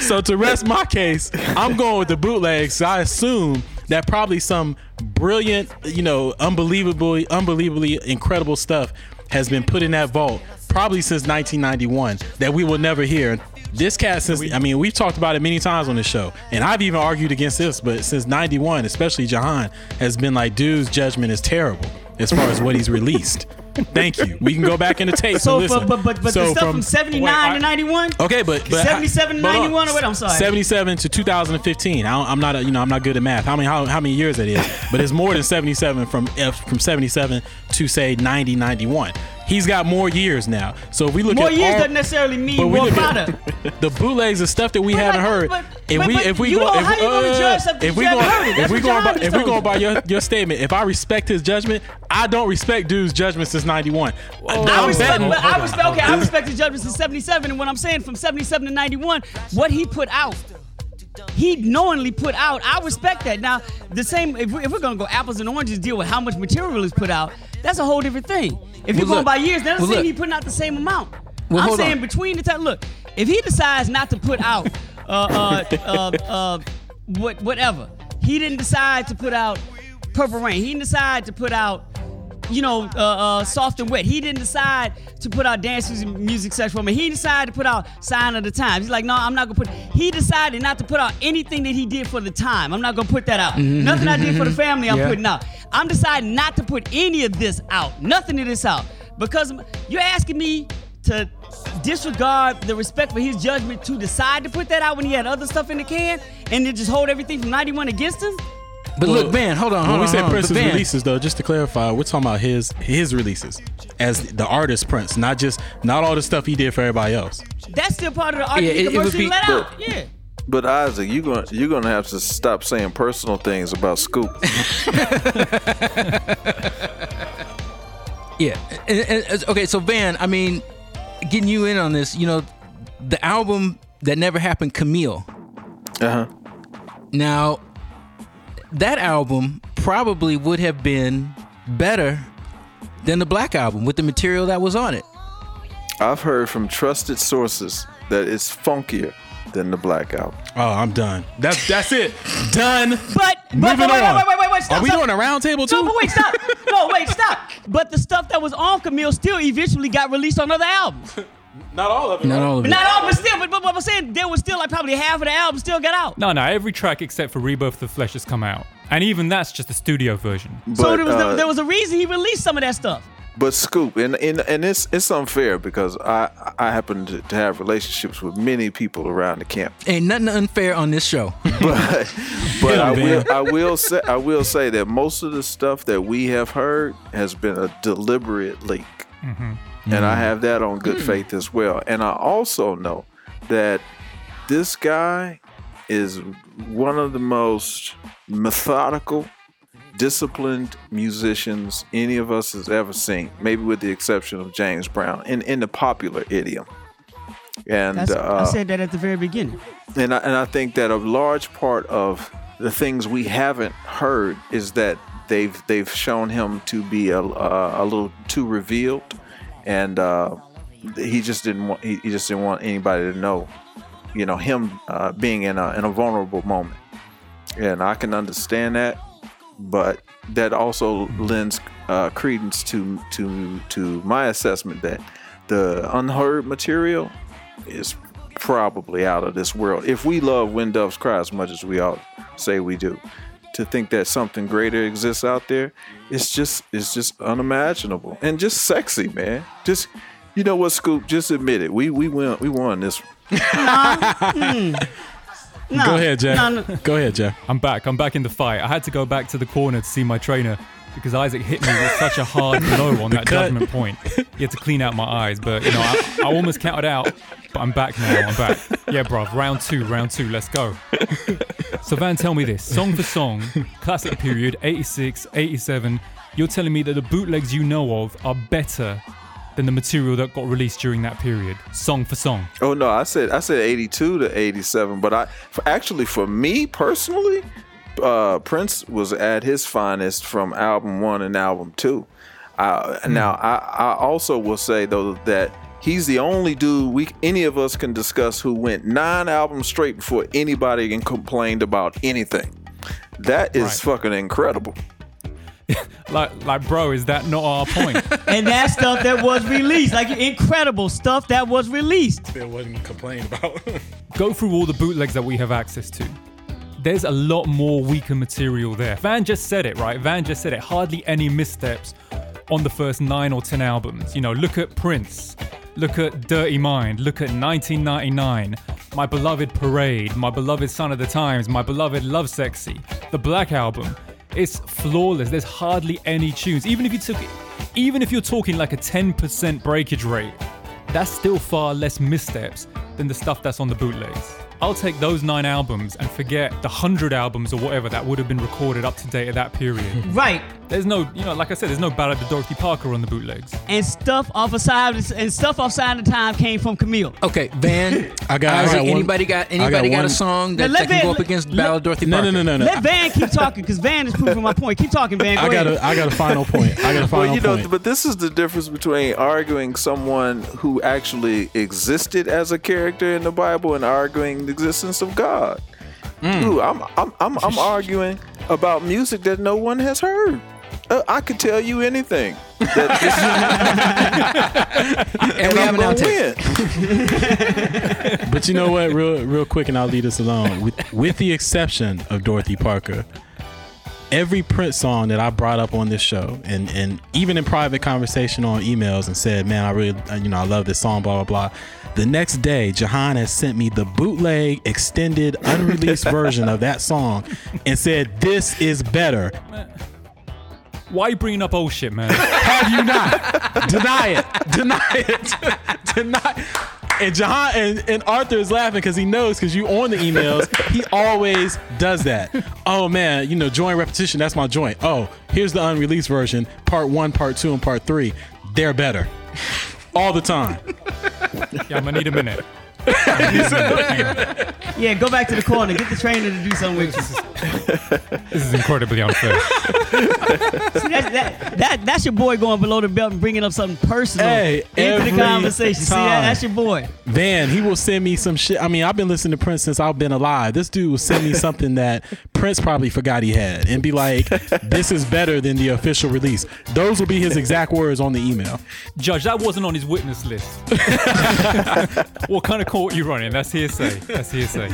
so to rest my case, I'm going with the bootlegs. I assume that probably some brilliant, you know, unbelievably, unbelievably incredible stuff has been put in that vault probably since 1991 that we will never hear. This cat, since I mean, we've talked about it many times on the show, and I've even argued against this, but since '91, especially Jahan has been like, dude's judgment is terrible as far as what he's released. Thank you. We can go back in the tape. So, listen. but but but So the stuff from, 79 wait, to 91. Okay, but, but 77 to but hold on. 91 or what? I'm sorry. 77 to 2015. I I'm not, a, you know, I'm not good at math. How many, how, how many years that is? But it's more than 77 from F, from 77 to say 90, 91. He's got more years now. So if we look at More at years all, doesn't necessarily mean more product. <laughs> the bootlegs and stuff that we But haven't like, heard. but- if but- we if we go if, uh, if we go if we going by if we told by your, your statement, if I respect his judgment, I don't respect dude's judgment since '91. I I'm respect, I respect, okay, I respect his judgment since 77. And what I'm saying from 77 to 91, what he put out, he knowingly put out. I respect that. Now, the same, if, we, if we're going to go apples and oranges, deal with how much material is put out, that's a whole different thing. If you're Well, going by years, that doesn't Well, mean look. he putting out the same amount. Well, I'm saying on. between the time, look, if he decides not to put out uh, uh, uh, uh, what, whatever, he didn't decide to put out Purple Rain. He didn't decide to put out you know, uh, uh, soft and wet. He didn't decide to put out dance music sex for me. He decided to put out sign of the times. He's like, no, I'm not gonna put. He decided not to put out anything that he did for the time. I'm not gonna put that out. Nothing I did for the family, I'm Yeah. putting out. I'm deciding not to put any of this out. Nothing of this out because you're asking me to disregard the respect for his judgment to decide to put that out when he had other stuff in the can and then just hold everything from 91 against him. But Well, look, Van, hold on, hold When we on. say on. Prince's But releases, though, just to clarify, we're talking about his his releases as the artist Prince, not just not all the stuff he did for everybody else. That's still part of the art Yeah, it- he it would commercially be- let out. But- Yeah. But Isaac, you going you're gonna have to stop saying personal things about Scoop. <laughs> <laughs> Yeah. And- and- and- okay, so Van, I mean, getting you in on this, you know, the album that never happened, Camille. Uh huh. Now, that album probably would have been better than the Black album with the material that was on it. I've heard from trusted sources that it's funkier than the Black album. Oh, I'm done. That's that's it. <laughs> Done. But, but, Moving but wait, on. wait, wait, wait, wait, stop. Are we stop. doing a round table too? No, but wait, stop. <laughs> No, wait, stop. But the stuff that was on Camille still eventually got released on other albums. Not all of it. Not all of But it. not all, but still, but, but what I'm saying, there was still like probably half of the album still got out. No, no, every track except for Rebirth of the Flesh has come out. And even that's just a studio version. so there was, uh, there was a reason he released some of that stuff. But Scoop, and and, and it's it's unfair because I I happen to, to have relationships with many people around the camp. Ain't nothing unfair on this show. <laughs> but <laughs> but I will I will say I will say that most of the stuff that we have heard has been a deliberate leak, and I have that on good faith as well. And I also know that this guy is one of the most methodical, disciplined musicians any of us has ever seen, maybe with the exception of James Brown, in in the popular idiom. And uh, I said that at the very beginning. and I, and I think that a large part of the things we haven't heard is that they've they've shown him to be a, a, a little too revealed, and uh, he just didn't want he, he just didn't want anybody to know, you know, him uh, being in a in a vulnerable moment, and I can understand that, but that also lends uh, credence to to to my assessment that the unheard material is probably out of this world. If we love When Doves Cry as much as we all say we do, to think that something greater exists out there, it's just it's just unimaginable and just sexy, man. Just you know what, Scoop? Just admit it. We we won we won this. <laughs> No, Go ahead, Jay. no, no. Go ahead, Jay. I'm back. I'm back in the fight. I had to go back to the corner to see my trainer because Isaac hit me with such a hard <laughs> blow on that cut. judgment point. He had to clean out my eyes, but you know, I, I almost counted out. But I'm back now. I'm back. Yeah, bruv. Round two. Round two. Let's go. <laughs> So Van, tell me this: song for song, classic period, 86, 87. You're telling me that the bootlegs you know of are better than the material that got released during that period, song for song. Oh no, I said I said 82 to 87, but I for, actually for me personally, uh, Prince was at his finest from album one and album two. Uh, Now I, I also will say though that he's the only dude we any of us can discuss who went nine albums straight before anybody even complained about anything. That is Right. fucking incredible. <laughs> Like, like, bro, is that not our point? <laughs> And that stuff that was released, like incredible stuff that was released. It wasn't complained about. <laughs> go through all the bootlegs that we have access to. There's a lot more weaker material there. Van just said it, right? Van just said it. Hardly any missteps on the first nine or ten albums. You know, look at Prince, look at Dirty Mind, look at 1999, My Beloved Parade, My Beloved Son of the Times, My Beloved Lovesexy, the Black Album. It's flawless. There's hardly any tunes. Even if you took, even if you're talking like a 10% breakage rate, that's still far less missteps than the stuff that's on the bootlegs. I'll take those nine albums and forget the hundred albums or whatever that would have been recorded up to date at that period. Right. There's no, you know, like I said, there's no Ballad of Dorothy Parker on the bootlegs. And stuff off of side and stuff off side of time came from Camille. Okay, Van. I got- I Isaac, got one- anybody got I got anybody got, one- a song that, Now, let that can go up against let- Ballad of Dorothy no, Parker? no, no, no, no. Let Van keep talking because Van is proving my point. Keep talking, Van. Go I got ahead. a I got a final point. I got a <laughs> final Well, you know, point. but this is the difference between arguing someone who actually existed as a character in the Bible and arguing the existence of God. Mm. Dude, I'm I'm I'm, I'm <laughs> arguing about music that no one has heard. Uh, I could tell you anything. That <laughs> and and we I'm have an gonna outtake. win. But you know what? Real, real quick, and I'll leave us alone. With, with the exception of Dorothy Parker, every Prince song that I brought up on this show, and and even in private conversation on emails, and said, "Man, I really, uh, you know, I love this song." Blah blah blah. The next day, Jahan has sent me the bootleg, extended, unreleased <laughs> version of that song, and said, "This is better." Why are you bringing up old shit, man? Have you not? Deny it. Deny it. <laughs> Deny. And Jahan and, and Arthur is laughing because he knows because you on the emails, he always does that. Oh man, you know, joint repetition, that's my joint. Oh, here's the unreleased version, part one, part two, and part three. They're better. All the time. yeah, I'm gonna need a minute. I'm gonna need a minute. Hang on. Yeah, go back to the corner. Get the trainer to do something with you. This is incredibly unfair. See, that's, that, that, that's your boy going below the belt and bringing up something personal Hey, into the conversation. See, that, that's your boy. Van, he will send me some shit. I mean, I've been listening to Prince since I've been alive. This dude will send me something that Prince probably forgot he had and be like, this is better than the official release. Those will be his exact words on the email. Judge, that wasn't on his witness list. <laughs> what kind of court you running? That's hearsay. That's hearsay. <laughs>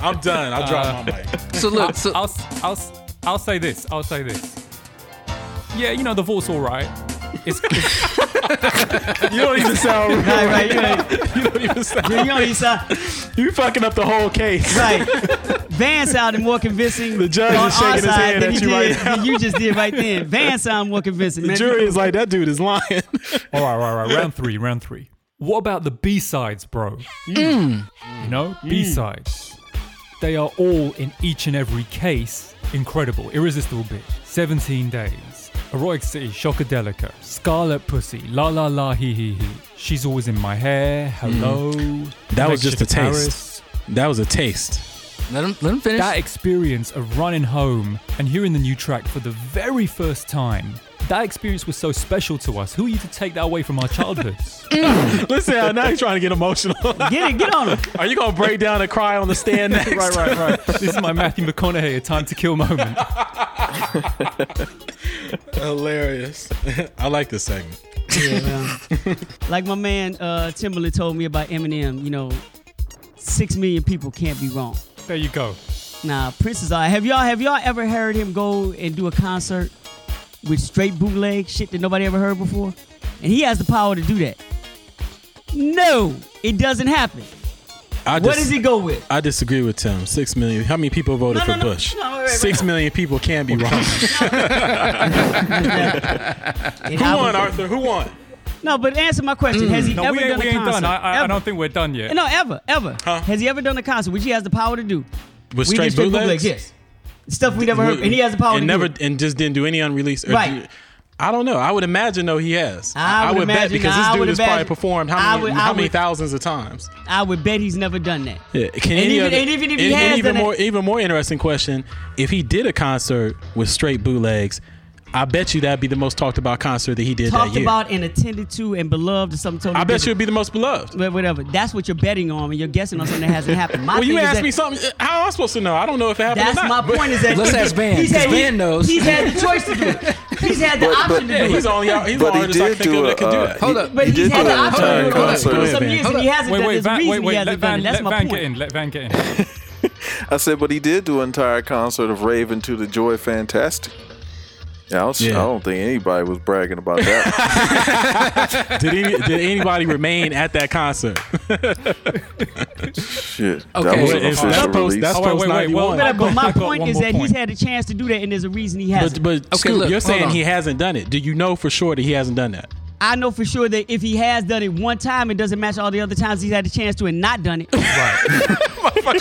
I'm done. I'll drop my mic. So look, so I'll, I'll, I'll say this. I'll say this. Yeah, you know the vault's all right, It's, it's <laughs> You don't even sound Right, right. You, ain't- You don't even sound. you don't even sound You fucking up the whole case. right. Van sounded more convincing. The judge on is shaking his side head than at he you right did- now. You just did right then. Van sounded more convincing. The man. jury is like that dude is lying. <laughs> all right, all right, all right. Round three, round three. What about the B sides, bro? Mm. Mm. You know, B sides. They are all in each and every case incredible, irresistible bitch. 17 days. Erotic City, Shockadelica, Scarlet Pussy, La La La Hee Hee Hee. She's always in my hair. Hello. Mm. That was just a Lecture to taste. That was a taste. Let him let him finish. That experience of running home and hearing the new track for the very first time, that experience was so special to us. Who are you to take that away from our childhoods? <laughs> Listen, now you're trying to get emotional. <laughs> Get it, get on him. Are you gonna break down and cry on the stand <laughs> next? right, right, right. This is my Matthew McConaughey, a time to kill moment. Hilarious. I like this segment. Yeah, man. like my man uh, Timbaland told me about Eminem. You know, six million people can't be wrong. There you go. Nah, Prince is alright. Have y'all have y'all ever heard him go and do a concert with straight bootleg shit that nobody ever heard before? And he has the power to do that. No, it doesn't happen. I What dis- does he go with? I disagree with Tim. Six million. How many people voted No, no, for no. Bush? No, wait, wait, Six wait. million people can't be <laughs> wrong. <laughs> Who won, Arthur? Who won? No, but answer my question. Mm. Has he No, ever we ain't, done we a ain't concert? done. I, I, I don't think we're done yet. No, ever, ever. Huh? Has he ever done a concert, which he has the power to do? With We straight did straight bootlegs? bootlegs, yes. Stuff we never heard, and he has the power and never and just didn't do any unreleased. Right. do- I don't know. I would imagine though he has. I would bet imagine- because this would dude has probably performed how many would- I how many thousands of times. I would bet he's never done that. Yeah. Can And even- other, and even if he and- and even more even more interesting question: If he did a concert with straight bootlegs, I bet you that'd be the most talked about concert that he did Talked that year. about and attended to and beloved or something totally I bet you it'd be the most beloved. But whatever. That's what you're betting on, and you're guessing on something that hasn't happened. My Well, you thing is asked me something. How am I supposed to know? I don't know if it happened That's or my not. but- point. Is that <laughs> Let's ask Van, He's 'cause had, Van knows. He's had the choice to do it. He's had the But- option but- to do it. he's the only he's But the he artist I did think do of a, that could do uh, that. Hold he- up. But he he's had the option to entire do it Go ahead, concert. go for some years, and he hasn't Wait, done wait, There's a Van, reason wait, wait. Let Van, it. That's let my Van point. get in. Let Van get in. <laughs> <laughs> I said, but he did do an entire concert of Rave Un2 the Joy Fantastic. Yeah, I, was, Yeah. I don't think anybody was bragging about that. <laughs> Did any, did anybody remain at that concert? Shit, that Okay. was Well, an official that's post- release. that's Oh, wait, post wait, wait, well, But, but my I got point one is that point. he's had a chance to do that, and there's a reason he hasn't. but Okay, Scoop, look, you're saying on. he hasn't done it. Do you know for sure that he hasn't done that? I know for sure that if he has done it one time, it doesn't match all the other times he's had a chance to and not done it. Right. <laughs> <laughs> What?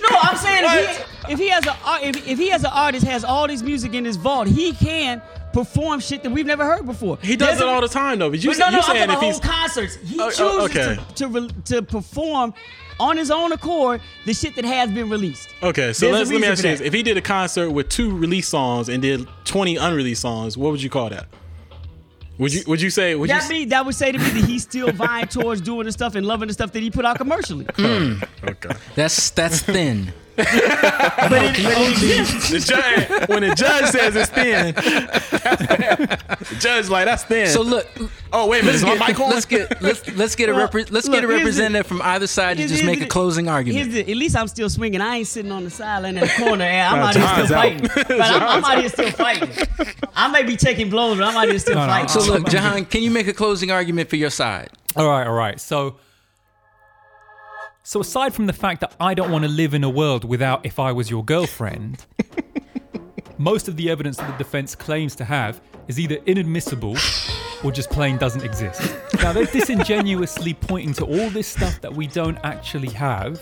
No, I'm saying if he, if he has a uh, if, if he as an artist has all this music in his vault, he can perform shit that we've never heard before. He does There's it a- all the time, though. But you, But no, no, you're I'm saying talking if about he's whole concerts. He Oh, oh chooses okay. to to, to perform on his own accord the shit that has been released. okay, so let's let me reason ask you this. If he did a concert with two released songs and did 20 unreleased songs, what would you call that? Would you would you say? Would you? That mean that would say to me that he's still <laughs> vying towards doing the stuff and loving the stuff that he put out commercially. Hmm. okay. That's that's thin. But it, but it exists. The judge, when the judge says it's thin, the judge like that's thin. So look, oh wait a minute, is my mic on? let's get let's let's get a Well, repre- let's look, get a here's the- representative from either side to just here's make a closing Here's argument. the, at least I'm still swinging. I ain't sitting on the sideline in the corner. And I'm Nah, out here still fighting. <laughs> But I'm, I'm out here still fighting. I may be taking blows, but I'm out here still No, no, fighting. So look, John, can you make a closing argument for your side? All right, all right. So, so aside from the fact that I don't want to live in a world without if I was your girlfriend, <laughs> most of the evidence that the defense claims to have is either inadmissible or just plain doesn't exist. Now they're disingenuously pointing to all this stuff that we don't actually have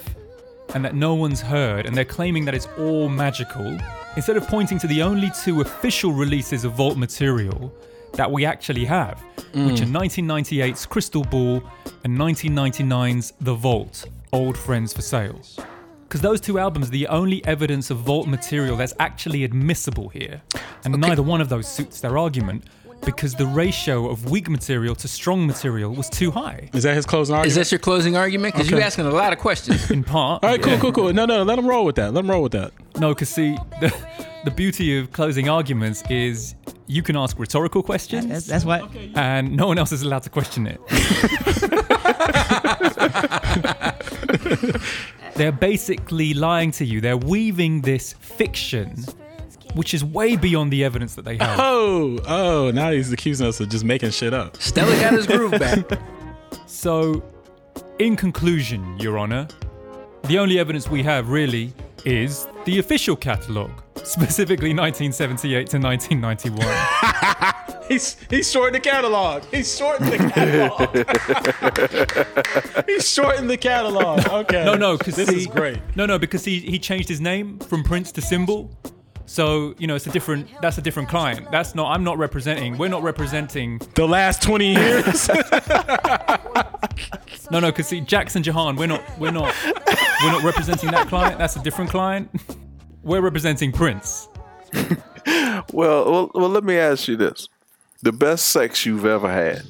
and that no one's heard, and they're claiming that it's all magical, instead of pointing to the only two official releases of Vault material that we actually have, which are mm. 1998's Crystal Ball and 1999's The Vault, Old Friends for Sale. Because those two albums are the only evidence of Vault material that's actually admissible here. And neither one of those suits their argument because the ratio of weak material to strong material was too high. Is that his closing argument? Is that your closing argument? Because you're asking a lot of questions. <laughs> In part. All right, cool, yeah. cool, cool. No, no, let him roll with that. Let him roll with that. No, because see, the, <laughs> the beauty of closing arguments is you can ask rhetorical questions, That's, that's why. and no one else is allowed to question it. <laughs> They're basically lying to you. They're weaving this fiction which is way beyond the evidence that they have. Oh, oh, now he's accusing us of just making shit up. Stella got his groove back. <laughs> So, in conclusion, Your Honor, the only evidence we have really is the official catalogue, <laughs> specifically 1978 to 1991. <laughs> He's he's shorting the catalog. He's shorting the catalog. <laughs> he's shorting the catalog. Okay. No, no, because this is great. No, no, because he he changed his name from Prince to Symbol. So you know, it's a different. That's a different client. That's not. I'm not representing. We're not representing. The last twenty years. <laughs> <laughs> No, no, because see, Jackson Jahan. We're not. We're not. We're not representing that client. That's a different client. We're representing Prince. Well, well, well, let me ask you this: the best sex you've ever had.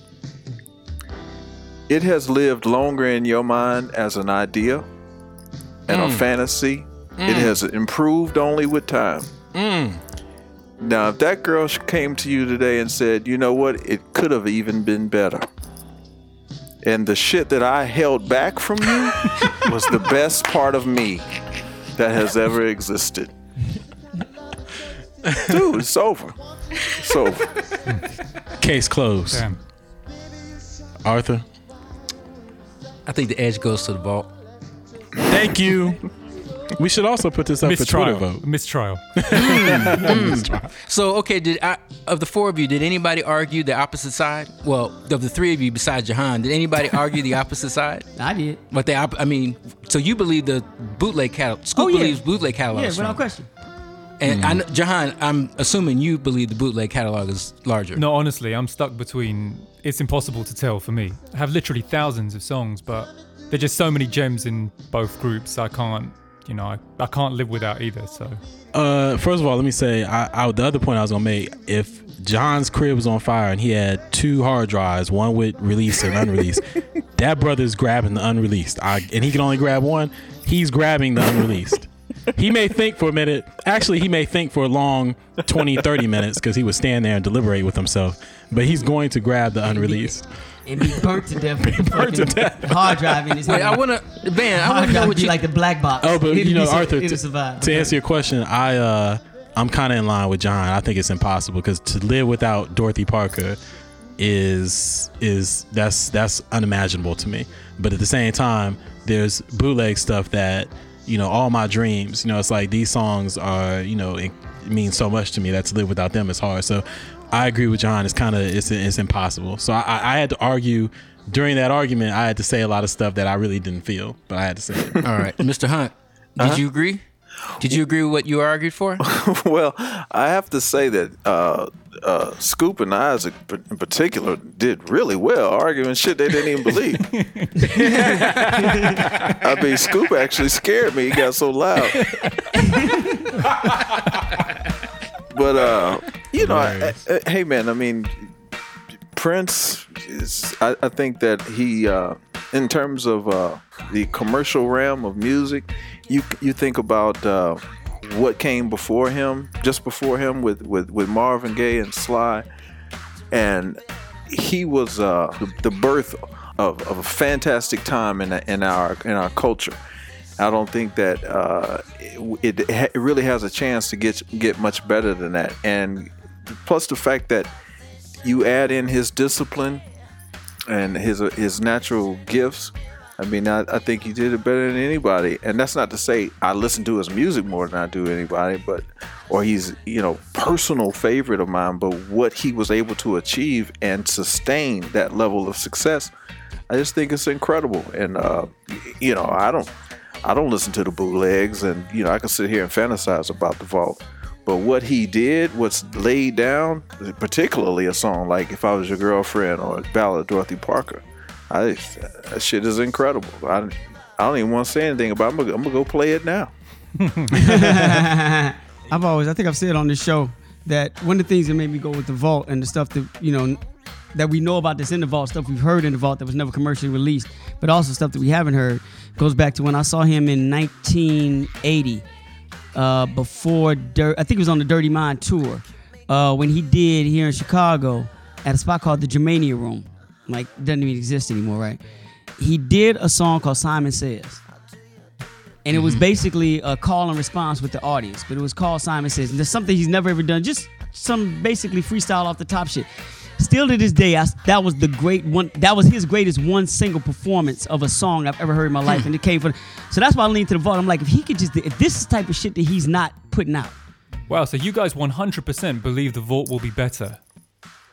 It has lived longer in your mind as an idea and a mm. fantasy. It mm. has improved only with time. Mm. Now, if that girl came to you today and said, "You know what? It could have even been better," and the shit that I held back from you <laughs> was the best part of me that has ever existed. <laughs> Dude, it's over. It's over. Case closed. Damn. Arthur. I think the edge goes to the vault. Thank you. We should also put this up for Twitter Mistrial. vote. <laughs> Mistrial. So, okay, did I, of the four of you, did anybody argue the opposite side? Well, of the three of you besides Jahan, did anybody <laughs> argue the opposite side? I did. But they, I mean, so you believe the bootleg catalog? Scoop Oh, yeah. believes bootleg catalog. Yeah, is without strong. question. And I Jahan, I'm assuming you believe the bootleg catalog is larger. No, honestly, I'm stuck between. It's impossible to tell for me. I have literally thousands of songs, but there's just so many gems in both groups. I can't, you know, I, I can't live without either. So Uh, first of all, let me say, I, I, the other point I was gonna make: if John's crib was on fire and he had two hard drives, one with release and unreleased, <laughs> that brother's grabbing the unreleased. I, and he can only grab one. He's grabbing the unreleased. He may think for a minute. Actually, he may think for a long 20, 30 minutes because he would stand there and deliberate with himself. But he's going to grab the unreleased. And be burnt to death with <laughs> Burnt to death. hard drive in his Wait. I wanna, man. I wanna know what you like the black box. Oh, but It'd you know, Arthur, it'll to, survive. to answer your question, I uh, I'm kind of in line with John. I think it's impossible because to live without Dorothy Parker is is that's that's unimaginable to me. But at the same time, there's bootleg stuff that you know, all my dreams. You know, it's like these songs are you know it mean so much to me that to live without them is hard. So I agree with John. It's kind of it's it's impossible. So I, I had to argue. During that argument, I had to say a lot of stuff that I really didn't feel, but I had to say it. All right, <laughs> Mr. Hunt, did you agree? Did you agree with what you argued for? <laughs> well, I have to say that uh, uh, Scoop and Isaac, in particular, did really well arguing shit they didn't even believe. <laughs> I mean, Scoop actually scared me. He got so loud. but uh, you know, I, I- hey man, I mean, Prince is. I, I think that he, uh, in terms of uh, the commercial realm of music, you you think about uh, what came before him, just before him with with with Marvin Gaye and Sly, and he was uh, the, birth of, of a fantastic time in in our in our culture. I don't think that uh, it, it, really has a chance to get get much better than that. And plus the fact that you add in his discipline and his his natural gifts. I mean, I, I think he did it better than anybody. And that's not to say I listen to his music more than I do anybody, but or he's you know personal favorite of mine. But what he was able to achieve and sustain that level of success, I just think it's incredible. And uh, you know, I don't I don't listen to the bootlegs, and you know, I can sit here and fantasize about the vault. But what he did, what's laid down, particularly a song like "If I Was Your Girlfriend" or "Ballad of Dorothy Parker," I that shit is incredible. I, I don't even want to say anything about. It. I'm gonna, I'm gonna go play it now. <laughs> I've always, I think I've said on this show that one of the things that made me go with the vault and the stuff that you know that we know about this in the vault, stuff we've heard in the vault that was never commercially released, but also stuff that we haven't heard, goes back to when I saw him in 1980, uh, before Dirt. I think it was on the Dirty Mind tour uh, when he did here in Chicago at a spot called the Germania Room. Like, doesn't even exist anymore, right? He did a song called Simon Says. and it was mm-hmm. basically a call and response with the audience. But it was called Simon Says. And there's something he's never ever done, just some basically freestyle off the top shit. Still to this day, I, that was the great one. That was his greatest one single performance of a song I've ever heard in my life, hmm. and it came from. So that's why I leaned to the vault. I'm like, if he could just, if this is the type of shit that he's not putting out, Wow, so you guys 100% believe the vault will be better.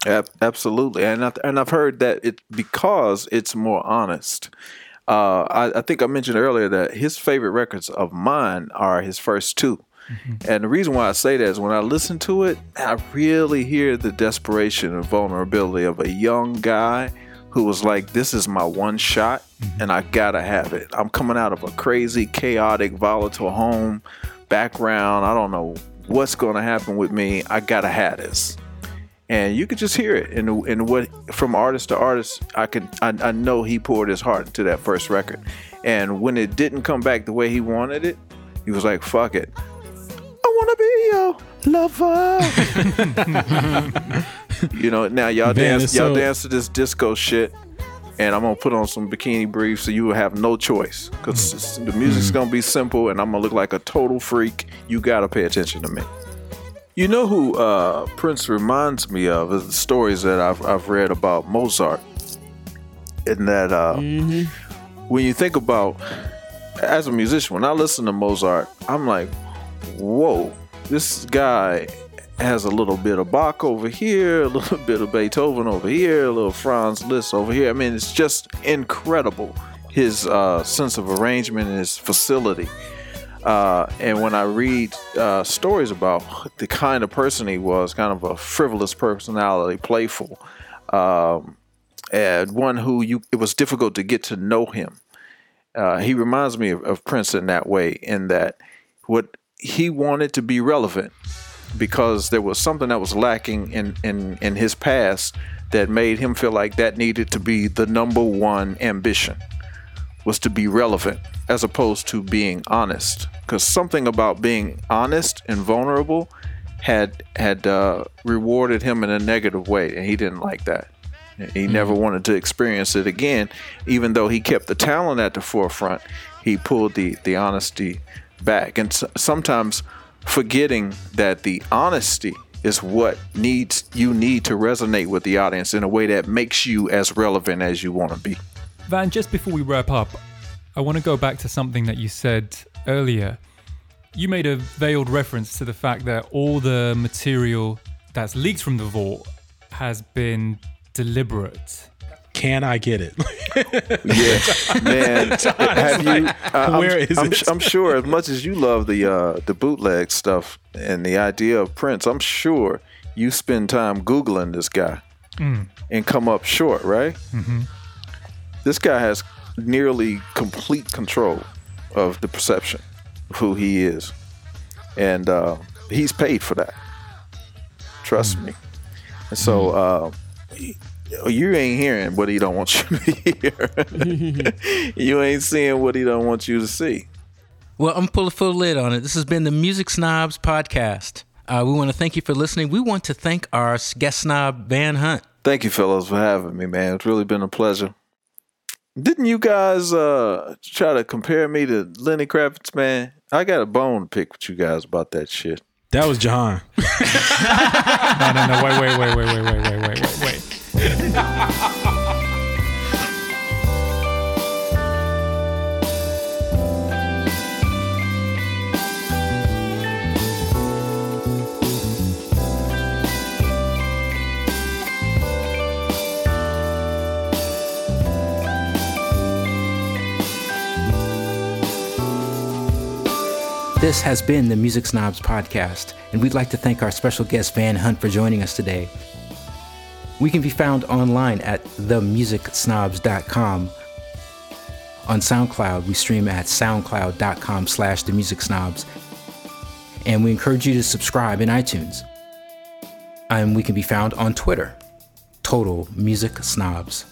Ab- absolutely, and I, and I've heard that it because it's more honest. Uh, I, I think I mentioned earlier that his favorite records of mine are his first 2 and the reason why I say that is when I listen to it, I really hear the desperation and vulnerability of a young guy who was like, "This is my one shot, and I gotta have it. I'm coming out of a crazy, chaotic, volatile home background. I don't know what's going to happen with me. I gotta have this." And you could just hear it in in what from artist to artist. I can I, I know he poured his heart into that first record, and when it didn't come back the way he wanted it, he was like, "Fuck it, I want to be your lover." <laughs> you know, now y'all Man, dance y'all so- dance to this disco shit. And I'm gonna put on some bikini briefs, so you will have no choice, because mm-hmm. the music's mm-hmm. gonna be simple, and I'm gonna look like a total freak. You gotta pay attention to me. You know who uh, Prince reminds me of is the stories that I've, I've read about Mozart. In that, uh, when you think about, as a musician, when I listen to Mozart, I'm like, whoa, this guy has a little bit of Bach over here, a <laughs> little bit of Beethoven over here, a little Franz Liszt over here. I mean, it's just incredible his uh, sense of arrangement and his facility. Uh, and when I read uh, stories about the kind of person he was, kind of a frivolous personality, playful, um, and one who you it was difficult to get to know him. Uh, he reminds me of, of Prince in that way, in that what he wanted to be relevant because there was something that was lacking in, in, in his past that made him feel like that needed to be the number one ambition was to be relevant as opposed to being honest. Because something about being honest and vulnerable had had uh, rewarded him in a negative way and he didn't like that. He never wanted to experience it again. Even though he kept the talent at the forefront he pulled the the honesty back. And sometimes forgetting that the honesty is what needs you need to resonate with the audience in a way that makes you as relevant as you want to be Van, just before we wrap up, I want to go back to something that you said earlier. You made a veiled reference to the fact that all the material that's leaked from the vault has been deliberate. Can I get it? Yeah, <laughs> man. Have you? Uh, I'm, where is I'm, it? I'm sure, as much as you love the uh, the bootleg stuff and the idea of Prince, I'm sure you spend time googling this guy and come up short, right? This guy has nearly complete control of the perception of who he is, and uh, he's paid for that. Trust me. And so. Uh, you ain't hearing what he don't want you to <laughs> hear. <laughs> you ain't seeing what he don't want you to see. Well, I'm pulling a full lid on it. This has been the Music Snobs podcast. Uh, we want to thank you for listening. We want to thank our guest snob Van Hunt. Thank you, fellas, for having me, man. It's really been a pleasure. Didn't you guys uh, try to compare me to Lenny Kravitz, man? I got a bone to pick with you guys about that shit. that was John. <laughs> No, no, no, wait, wait, wait, wait, wait, wait, wait, wait, wait, wait. <laughs> This has been the Music Snobs podcast, and we'd like to thank our special guest Van Hunt for joining us today. We can be found online at themusicsnobs.com. On SoundCloud, we stream at soundcloud.com slash themusicsnobs. And we encourage you to subscribe in iTunes. And we can be found on Twitter, Total Music Snobs.